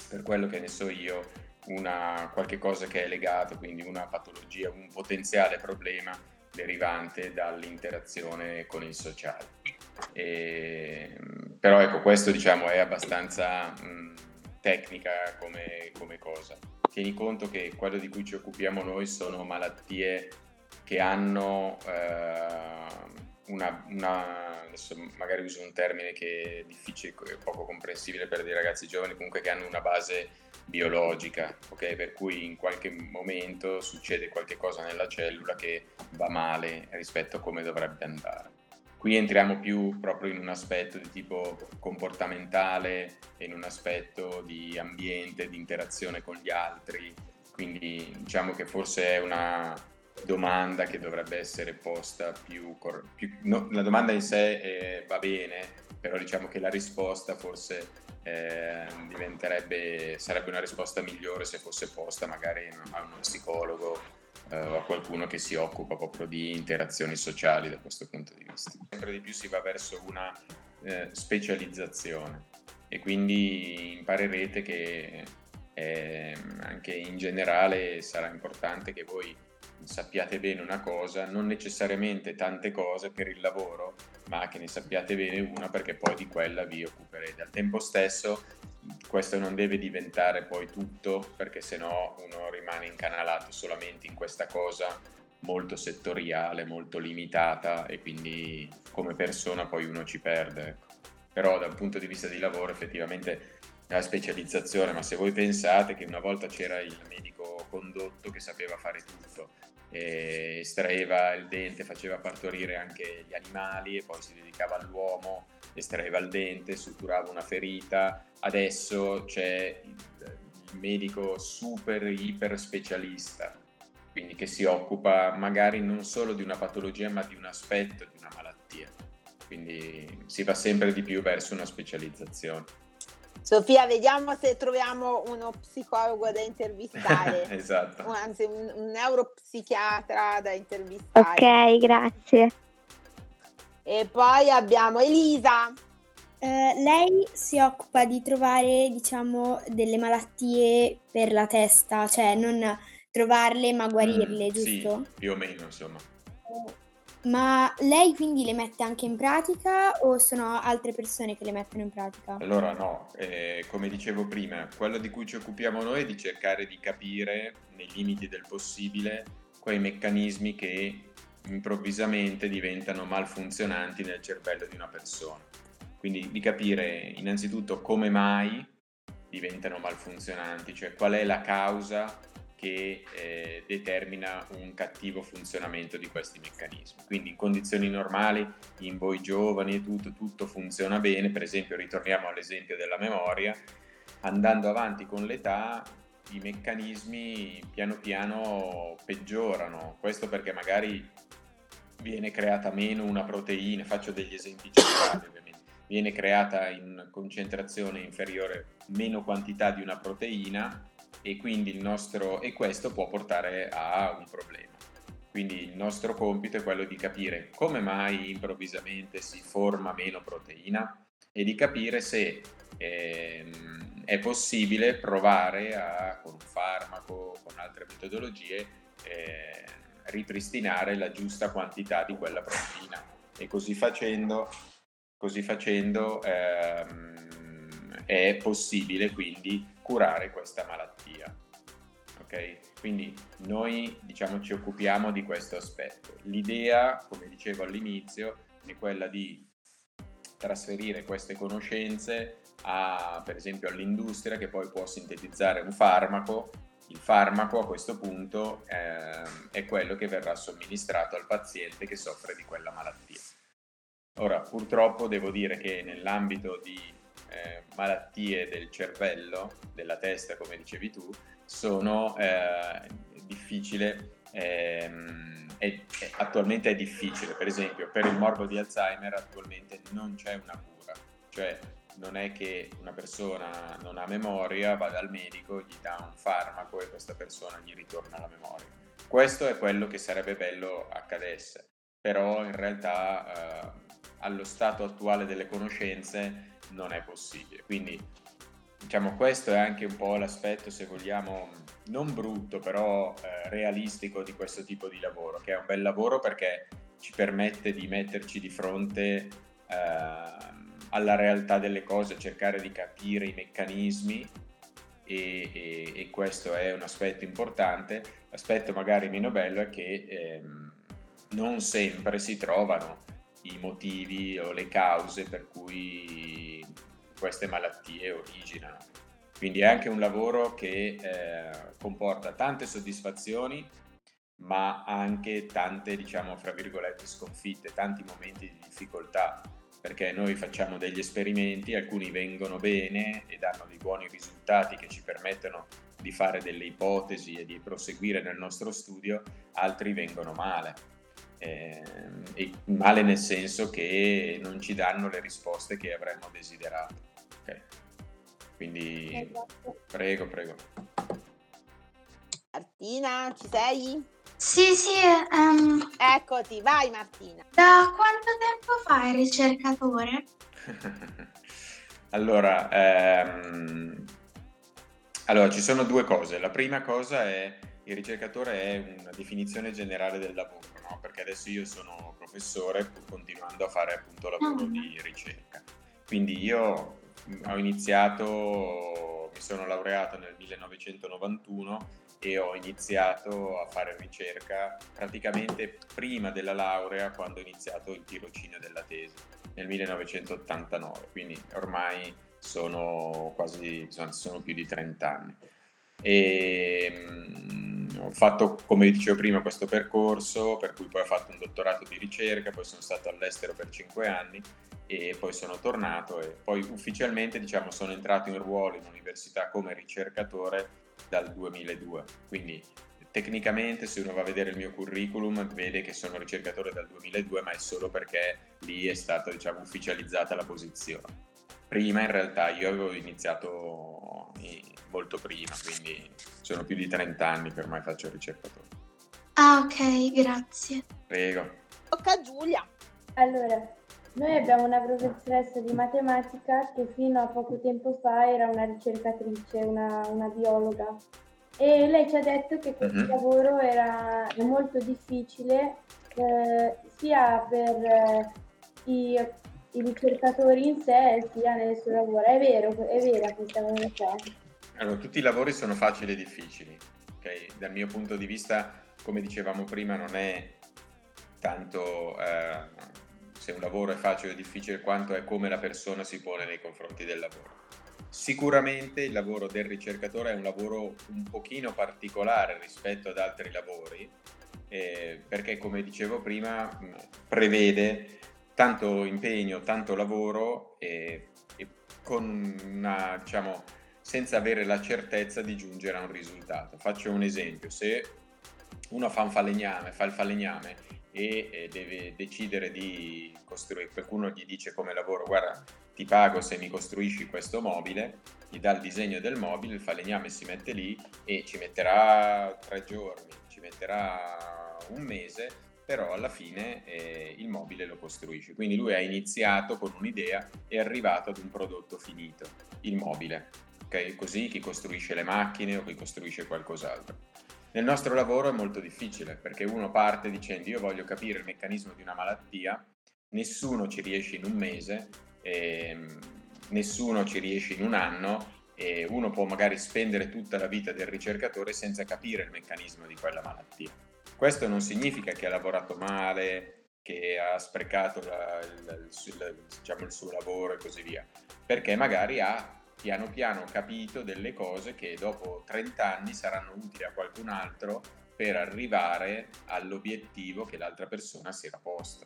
per quello che ne so io, una, qualche cosa che è legato, quindi una patologia, un potenziale problema derivante dall'interazione con il sociale. E, però ecco, questo diciamo è abbastanza mh, tecnica come, come cosa tieni conto che quello di cui ci occupiamo noi sono malattie che hanno eh, una, una, adesso magari uso un termine che è difficile e poco comprensibile per dei ragazzi giovani, comunque che hanno una base biologica, ok? Per cui in qualche momento succede qualche cosa nella cellula che va male rispetto a come dovrebbe andare. Qui entriamo più proprio in un aspetto di tipo comportamentale, in un aspetto di ambiente, di interazione con gli altri, quindi diciamo che forse è una domanda che dovrebbe essere posta più... più no, la domanda in sé eh, va bene, però diciamo che la risposta forse eh, diventerebbe, sarebbe una risposta migliore se fosse posta magari a uno psicologo a qualcuno che si occupa proprio di interazioni sociali da questo punto di vista. Sempre di più si va verso una eh, specializzazione e quindi imparerete che eh, anche in generale sarà importante che voi sappiate bene una cosa, non necessariamente tante cose per il lavoro, ma che ne sappiate bene una perché poi di quella vi occuperete. Al tempo stesso questo non deve diventare poi tutto perché sennò uno rimane incanalato solamente in questa cosa molto settoriale, molto limitata e quindi come persona poi uno ci perde. Ecco. Però dal punto di vista di lavoro effettivamente la specializzazione, ma se voi pensate che una volta c'era il medico condotto che sapeva fare tutto, estraeva il dente, faceva partorire anche gli animali e poi si dedicava all'uomo, estraeva il dente, suturava una ferita, adesso c'è il medico super iper specialista, quindi che si occupa magari non solo di una patologia ma di un aspetto di una malattia, quindi si va sempre di più verso una specializzazione. Sofia, vediamo se troviamo uno psicologo da intervistare. esatto. Anzi, un, un neuropsichiatra da intervistare. Ok, grazie. E poi abbiamo Elisa. Uh, lei si occupa di trovare, diciamo, delle malattie per la testa, cioè non trovarle ma guarirle, mm, giusto? Sì, più o meno, insomma. Uh, ma lei quindi le mette anche in pratica o sono altre persone che le mettono in pratica? Allora no, eh, come dicevo prima, quello di cui ci occupiamo noi è di cercare di capire, nei limiti del possibile, quei meccanismi che improvvisamente diventano malfunzionanti nel cervello di una persona. Quindi di capire innanzitutto come mai diventano malfunzionanti, cioè qual è la causa che eh, determina un cattivo funzionamento di questi meccanismi. Quindi in condizioni normali, in voi giovani e tutto, tutto funziona bene, per esempio ritorniamo all'esempio della memoria, andando avanti con l'età i meccanismi piano piano peggiorano, questo perché magari viene creata meno una proteina, faccio degli esempi generali ovviamente, viene creata in concentrazione inferiore meno quantità di una proteina e quindi il nostro e questo può portare a un problema. Quindi il nostro compito è quello di capire come mai improvvisamente si forma meno proteina e di capire se ehm, è possibile provare a, con un farmaco, con altre metodologie, eh, ripristinare la giusta quantità di quella proteina. E così facendo, così facendo ehm, è possibile quindi curare questa malattia. Okay? Quindi noi diciamo, ci occupiamo di questo aspetto. L'idea, come dicevo all'inizio, è quella di trasferire queste conoscenze a, per esempio all'industria che poi può sintetizzare un farmaco. Il farmaco a questo punto eh, è quello che verrà somministrato al paziente che soffre di quella malattia. Ora, purtroppo devo dire che nell'ambito di eh, malattie del cervello, della testa, come dicevi tu, sono eh, difficile. Ehm, è, attualmente è difficile, per esempio per il morbo di Alzheimer attualmente non c'è una cura, cioè non è che una persona non ha memoria, va dal medico, gli dà un farmaco e questa persona gli ritorna la memoria. Questo è quello che sarebbe bello accadesse, però in realtà eh, allo stato attuale delle conoscenze non è possibile. Quindi diciamo questo è anche un po' l'aspetto, se vogliamo, non brutto, però eh, realistico di questo tipo di lavoro, che è un bel lavoro perché ci permette di metterci di fronte eh, alla realtà delle cose, cercare di capire i meccanismi e, e, e, questo è un aspetto importante. L'aspetto magari meno bello è che ehm, non sempre si trovano i motivi o le cause per cui queste malattie originano. Quindi è anche un lavoro che eh, comporta tante soddisfazioni, ma anche tante, diciamo, fra virgolette, sconfitte, tanti momenti di difficoltà, perché noi facciamo degli esperimenti, alcuni vengono bene e danno dei buoni risultati che ci permettono di fare delle ipotesi e di proseguire nel nostro studio, altri vengono male eh, e male nel senso che non ci danno le risposte che avremmo desiderato. Okay. Quindi esatto. prego, prego. Martina, ci sei? Sì, sì. Um, Eccoti, vai Martina. Da quanto tempo fai ricercatore? allora, ehm, Allora, ci sono due cose. La prima cosa è il ricercatore è una definizione generale del lavoro, no? perché adesso io sono professore pur continuando a fare appunto lavoro di ricerca. Quindi io ho iniziato, mi sono laureato nel 1991 e ho iniziato a fare ricerca praticamente prima della laurea quando ho iniziato il tirocinio della tesi nel 1989, quindi ormai sono quasi sono, sono più di 30 anni. E, mh, ho fatto, come dicevo prima, questo percorso, per cui poi ho fatto un dottorato di ricerca, poi sono stato all'estero per 5 anni e poi sono tornato e poi ufficialmente diciamo, sono entrato in ruolo in università come ricercatore dal 2002. Quindi tecnicamente se uno va a vedere il mio curriculum vede che sono ricercatore dal 2002, ma è solo perché lì è stata diciamo, ufficializzata la posizione. Prima in realtà io avevo iniziato molto prima, quindi sono più di 30 anni che ormai faccio il ricercatore. Ah ok, grazie. Prego. Tocca a Giulia. Allora, noi abbiamo una professoressa di matematica che fino a poco tempo fa era una ricercatrice, una, una biologa. E lei ci ha detto che questo mm-hmm. lavoro era molto difficile eh, sia per eh, i, i, ricercatori in sé sia nel suo lavoro. È vero, è vera questa cosa qua. Allora, tutti i lavori sono facili e difficili. Okay? Dal mio punto di vista, come dicevamo prima, non è tanto... Eh, se un lavoro è facile o difficile, quanto è come la persona si pone nei confronti del lavoro. Sicuramente il lavoro del ricercatore è un lavoro un pochino particolare rispetto ad altri lavori, eh, perché come dicevo prima prevede tanto impegno, tanto lavoro e, e con una, diciamo, senza avere la certezza di giungere a un risultato. Faccio un esempio, se uno fa un falegname, fa il falegname e deve decidere di costruire, qualcuno gli dice come lavoro, guarda ti pago se mi costruisci questo mobile, gli dà il disegno del mobile, il falegname si mette lì e ci metterà tre giorni, ci metterà un mese, però alla fine eh, il mobile lo costruisce. Quindi lui ha iniziato con un'idea e è arrivato ad un prodotto finito, il mobile. Okay? Così chi costruisce le macchine o chi costruisce qualcos'altro. Nel nostro lavoro è molto difficile perché uno parte dicendo io voglio capire il meccanismo di una malattia, nessuno ci riesce in un mese, ehm, nessuno ci riesce in un anno e uno può magari spendere tutta la vita del ricercatore senza capire il meccanismo di quella malattia. Questo non significa che ha lavorato male, che ha sprecato la, il, il, diciamo, il suo lavoro e così via, perché magari ha piano piano capito delle cose che dopo 30 anni saranno utili a qualcun altro per arrivare all'obiettivo che l'altra persona si era posta.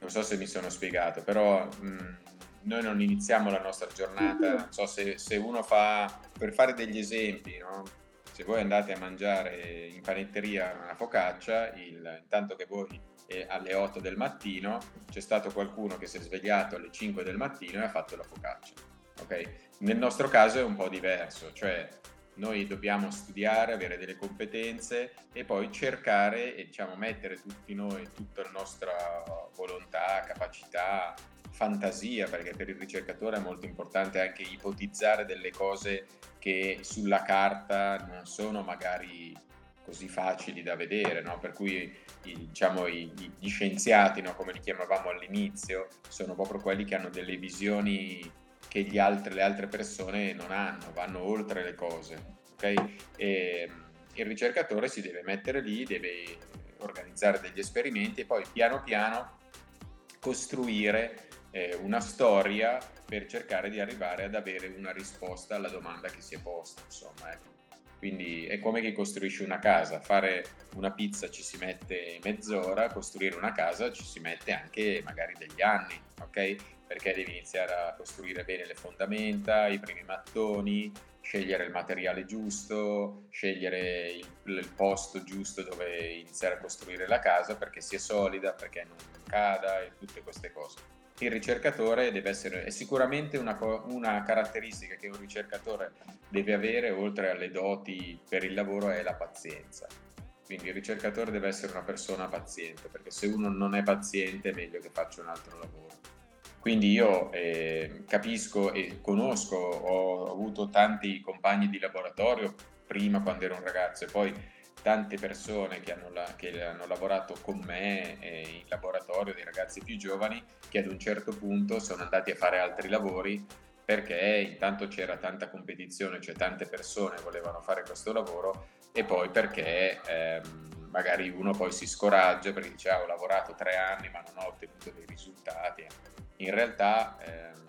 Non so se mi sono spiegato, però mh, mm, noi non iniziamo la nostra giornata, non so se, se uno fa, per fare degli esempi, no? Se voi andate a mangiare in panetteria una focaccia, il, intanto che voi eh, alle 8 del mattino c'è stato qualcuno che si è svegliato alle 5 del mattino e ha fatto la focaccia Okay? Nel nostro caso è un po' diverso, cioè noi dobbiamo studiare, avere delle competenze e poi cercare e diciamo, mettere tutti noi, tutta la nostra volontà, capacità, fantasia, perché per il ricercatore è molto importante anche ipotizzare delle cose che sulla carta non sono magari così facili da vedere, no? per cui diciamo, i, gli scienziati, no? come li chiamavamo all'inizio, sono proprio quelli che hanno delle visioni che altri, le altre persone non hanno, vanno oltre le cose. Okay? E, il ricercatore si deve mettere lì, deve organizzare degli esperimenti e poi piano piano costruire eh, una storia per cercare di arrivare ad avere una risposta alla domanda che si è posta. Insomma, ecco. Quindi è come chi costruisce una casa, fare una pizza ci si mette mezz'ora, costruire una casa ci si mette anche magari degli anni, ok? perché devi iniziare a costruire bene le fondamenta, i primi mattoni, scegliere il materiale giusto, scegliere il, il, posto giusto dove iniziare a costruire la casa perché sia solida, perché non cada e tutte queste cose. Il ricercatore deve essere, è sicuramente una, una caratteristica che un ricercatore deve avere oltre alle doti per il lavoro è la pazienza. Quindi il ricercatore deve essere una persona paziente perché se uno non è paziente è meglio che faccia un altro lavoro quindi io eh, capisco e conosco, ho avuto tanti compagni di laboratorio prima quando ero un ragazzo e poi tante persone che hanno, la, che hanno lavorato con me eh, in laboratorio, dei ragazzi più giovani, che ad un certo punto sono andati a fare altri lavori perché intanto c'era tanta competizione, cioè tante persone volevano fare questo lavoro e poi perché ehm, magari uno poi si scoraggia perché dice ah, ho lavorato tre anni ma non ho ottenuto dei risultati. In realtà ehm,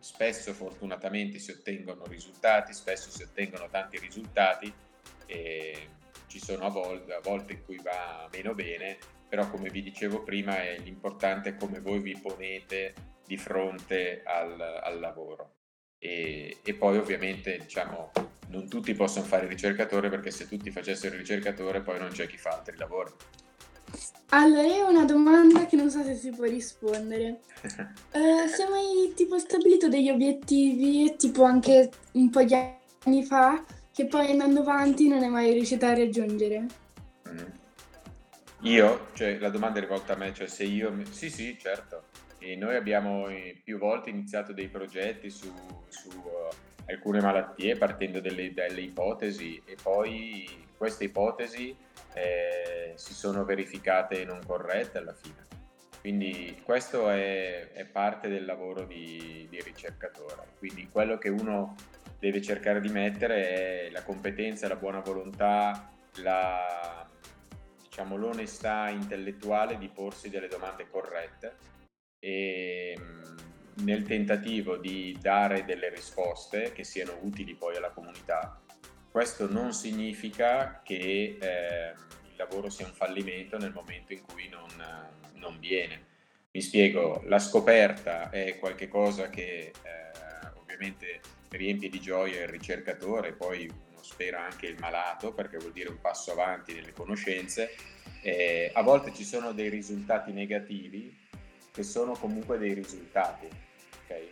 spesso fortunatamente si ottengono risultati, spesso si ottengono tanti risultati e ci sono a volte, a volte in cui va meno bene, però come vi dicevo prima è l'importante è come voi vi ponete di fronte al, al lavoro. E, e, poi ovviamente diciamo non tutti possono fare il ricercatore perché se tutti facessero il ricercatore poi non c'è chi fa altri lavori. Allora, io ho una domanda che non so se si può rispondere. Uh, se mai tipo stabilito degli obiettivi, tipo anche un po' di anni fa, che poi andando avanti non è mai riuscita a raggiungere? Mm. Io? Cioè, la domanda è rivolta a me, cioè se io... Sì, sì, certo. E noi abbiamo eh, più volte iniziato dei progetti su, su uh, alcune malattie partendo delle ipotesi e poi queste ipotesi eh, si sono verificate non corrette alla fine. Quindi questo è, è parte del lavoro di, di, ricercatore. Quindi quello che uno deve cercare di mettere è la competenza, la buona volontà, la, diciamo, l'onestà intellettuale di porsi delle domande corrette e nel tentativo di dare delle risposte che siano utili poi alla comunità questo non significa che eh, il lavoro sia un fallimento nel momento in cui non, non viene. Mi spiego, la scoperta è qualcosa che eh, ovviamente riempie di gioia il ricercatore, poi uno spera anche il malato perché vuol dire un passo avanti nelle conoscenze. Eh, a volte ci sono dei risultati negativi che sono comunque dei risultati. Okay?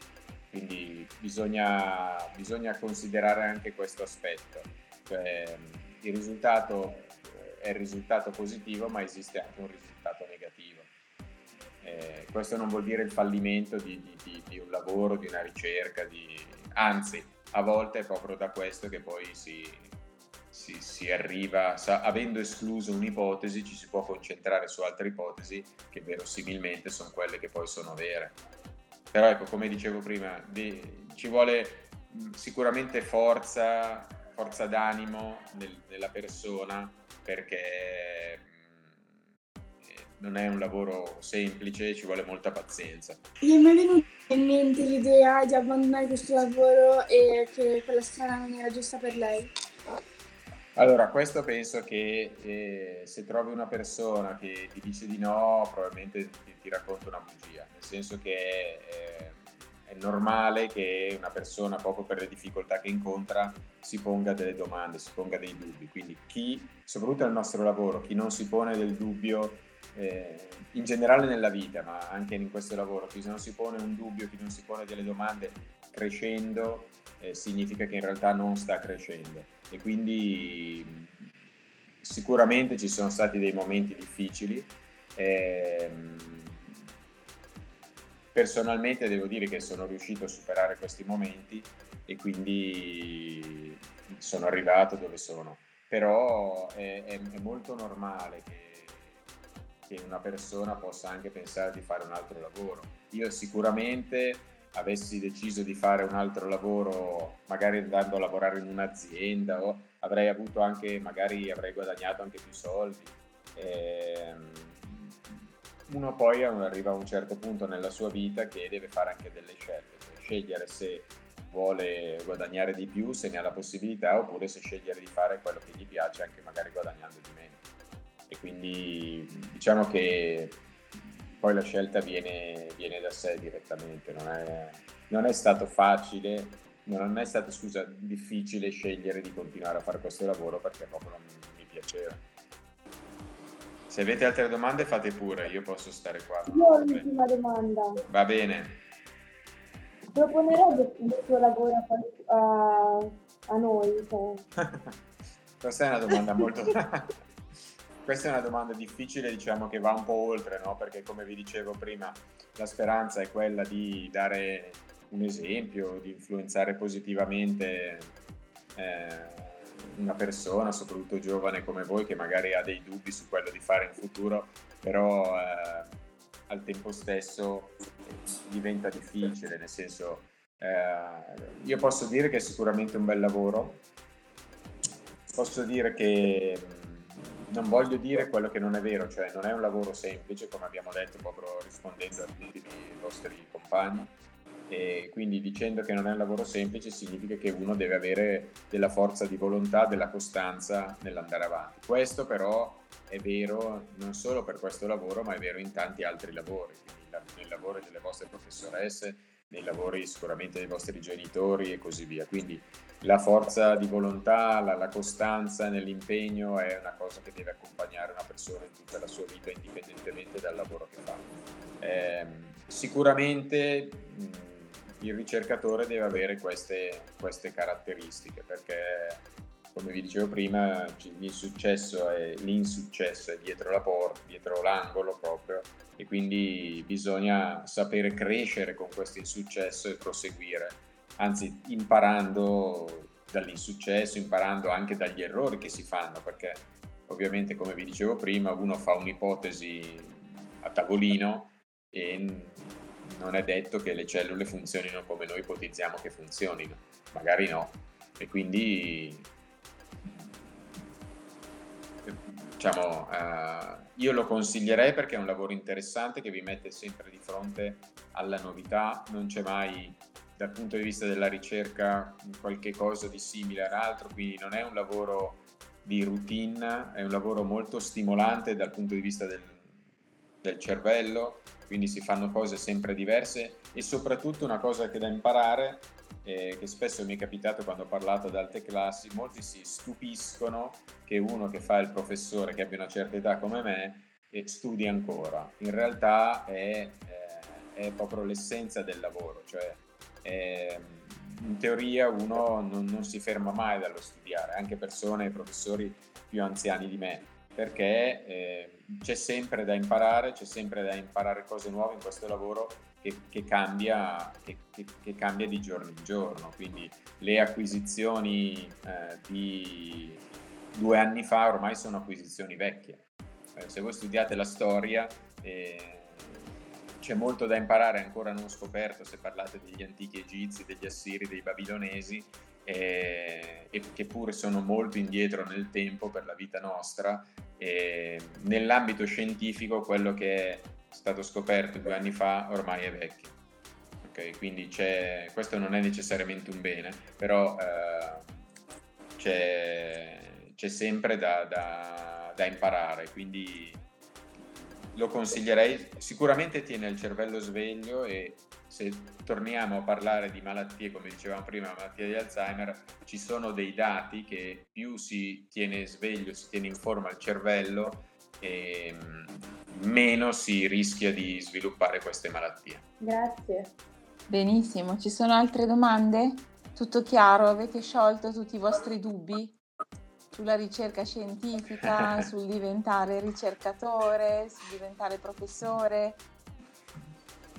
Quindi bisogna, bisogna considerare anche questo aspetto. Cioè, il risultato eh, è il risultato positivo, ma esiste anche un risultato negativo. Eh, questo non vuol dire il fallimento di, di, di, di un lavoro, di una ricerca, anzi, a volte è proprio da questo che poi si, si, si arriva, sa, avendo escluso un'ipotesi, ci si può concentrare su altre ipotesi che verosimilmente sono quelle che poi sono vere. Però ecco, come dicevo prima, di, ci vuole sicuramente forza, forza d'animo nel, nella persona perché non è un lavoro semplice, ci vuole molta pazienza. Mi è mai venuta in mente l'idea di abbandonare questo lavoro e che quella strada non era giusta per lei? Allora, questo penso che eh, se trovi una persona che ti dice di no, probabilmente ti, ti racconta una bugia, nel senso che eh, è normale che una persona, proprio per le difficoltà che incontra, si ponga delle domande, si ponga dei dubbi. Quindi chi, soprattutto nel nostro lavoro, chi non si pone del dubbio, eh, in generale nella vita, ma anche in questo lavoro, chi non si pone un dubbio, chi non si pone delle domande crescendo, eh, significa che in realtà non sta crescendo e quindi sicuramente ci sono stati dei momenti difficili. Ehm, personalmente devo dire che sono riuscito a superare questi momenti e quindi sono arrivato dove sono. Però è, è, è molto normale che, che una persona possa anche pensare di fare un altro lavoro. Io sicuramente avessi deciso di fare un altro lavoro, magari andando a lavorare in un'azienda, avrei avuto anche, magari avrei guadagnato anche più soldi. Ehm, uno poi arriva a un certo punto nella sua vita che deve fare anche delle scelte, cioè scegliere se vuole guadagnare di più, se ne ha la possibilità, oppure se scegliere di fare quello che gli piace, anche magari guadagnando di meno. E quindi diciamo che poi la scelta viene, viene da sé direttamente, non è, non è, stato facile, non è stato scusa, difficile scegliere di continuare a fare questo lavoro perché proprio non mi piaceva. Se avete altre domande fate pure, io posso stare qua. Io ho l'ultima domanda. Va bene. Proponerebbe il suo lavoro a, a, a noi? Cioè. Questa è una domanda molto... Questa è una domanda difficile, diciamo che va un po' oltre, no? Perché come vi dicevo prima, la speranza è quella di dare un esempio, di influenzare positivamente eh, una persona, soprattutto giovane come voi, che magari ha dei dubbi su quello di fare in futuro, però eh, al tempo stesso diventa difficile, nel senso, eh, io posso dire che è sicuramente un bel lavoro, posso dire che non voglio dire quello che non è vero, cioè non è un lavoro semplice, come abbiamo detto proprio rispondendo a tutti i vostri compagni, e quindi dicendo che non è un lavoro semplice significa che uno deve avere della forza di volontà, della costanza nell'andare avanti. Questo però è vero non solo per questo lavoro, ma è vero in tanti altri lavori, quindi nel lavoro delle vostre professoresse, nei lavori sicuramente dei vostri genitori e così via. Quindi la forza di volontà, la, la, costanza nell'impegno è una cosa che deve accompagnare una persona in tutta la sua vita, indipendentemente dal lavoro che fa. Eh, sicuramente mh, il ricercatore deve avere queste, queste caratteristiche perché come vi dicevo prima, l'insuccesso è, l'insuccesso è dietro la porta, dietro l'angolo proprio, e quindi bisogna sapere crescere con questo insuccesso e proseguire, anzi imparando dall'insuccesso, imparando anche dagli errori che si fanno, perché ovviamente come vi dicevo prima uno fa un'ipotesi a tavolino e non è detto che le cellule funzionino come noi ipotizziamo che funzionino, magari no, e quindi diciamo, uh, io lo consiglierei perché è un lavoro interessante che vi mette sempre di fronte alla novità, non c'è mai dal punto di vista della ricerca qualche cosa di simile all'altro, quindi non è un lavoro di routine, è un lavoro molto stimolante dal punto di vista del, del cervello, quindi si fanno cose sempre diverse e soprattutto una cosa che da imparare eh, che spesso mi è capitato quando ho parlato ad alte classi, molti si stupiscono che uno che fa il professore, che abbia una certa età come me, eh, studi ancora. In realtà è, eh, è proprio l'essenza del lavoro, cioè in teoria uno non, non, si ferma mai dallo studiare, anche persone, professori più anziani di me, perché eh, c'è sempre da imparare, c'è sempre da imparare cose nuove in questo lavoro che, che, cambia, che, che, cambia, di giorno in giorno. Quindi le acquisizioni eh, di due anni fa ormai sono acquisizioni vecchie. Eh, se voi studiate la storia eh, c'è molto da imparare ancora non scoperto se parlate degli antichi egizi, degli assiri, dei babilonesi, eh, e che pure sono molto indietro nel tempo per la vita nostra. E nell'ambito scientifico quello che è stato scoperto due anni fa ormai è vecchio. Okay? Quindi questo non è necessariamente un bene, però eh, c'è, c'è, sempre da, da, da, imparare, quindi lo consiglierei. Sicuramente tiene il cervello sveglio e se torniamo a parlare di malattie, come dicevamo prima, la malattia di Alzheimer, ci sono dei dati che più si tiene sveglio, si tiene in forma il cervello, e, meno si rischia di sviluppare queste malattie. Grazie. Benissimo, ci sono altre domande? Tutto chiaro? Avete sciolto tutti i vostri dubbi sulla ricerca scientifica, sul diventare ricercatore, sul diventare professore?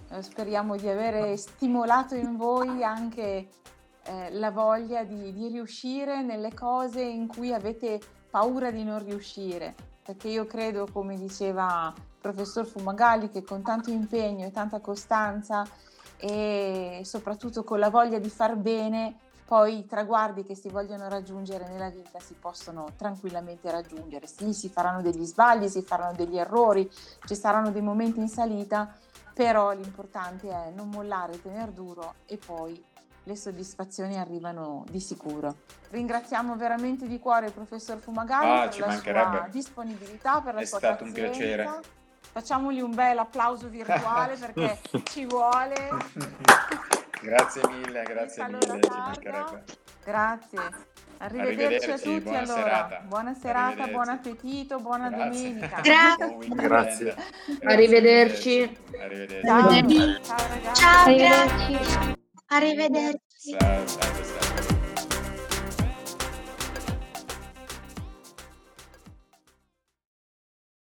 Eh, speriamo di avere stimolato in voi anche eh, la voglia di, di riuscire nelle cose in cui avete paura di non riuscire perché io credo, come diceva il professor Fumagalli, che con tanto impegno e tanta costanza e soprattutto con la voglia di far bene, poi i traguardi che si vogliono raggiungere nella vita si possono tranquillamente raggiungere. Sì, si faranno degli sbagli, si faranno degli errori, ci saranno dei momenti in salita, però l'importante è non mollare, tenere duro e poi le soddisfazioni arrivano di sicuro. Ringraziamo veramente di cuore il professor Fumagalli ah, per la sua disponibilità, per la È sua stato pazienza. un piacere. Facciamogli un bel applauso virtuale perché ci vuole. Grazie mille, grazie mille, Grazie. Arrivederci, Arrivederci, a tutti buona allora. Serata. Buona serata, buon appetito, buona grazie. domenica. Grazie. grazie. Arrivederci. Arrivederci. Ciao, Ciao, Ciao grazie. Arrivederci. Ciao, ciao.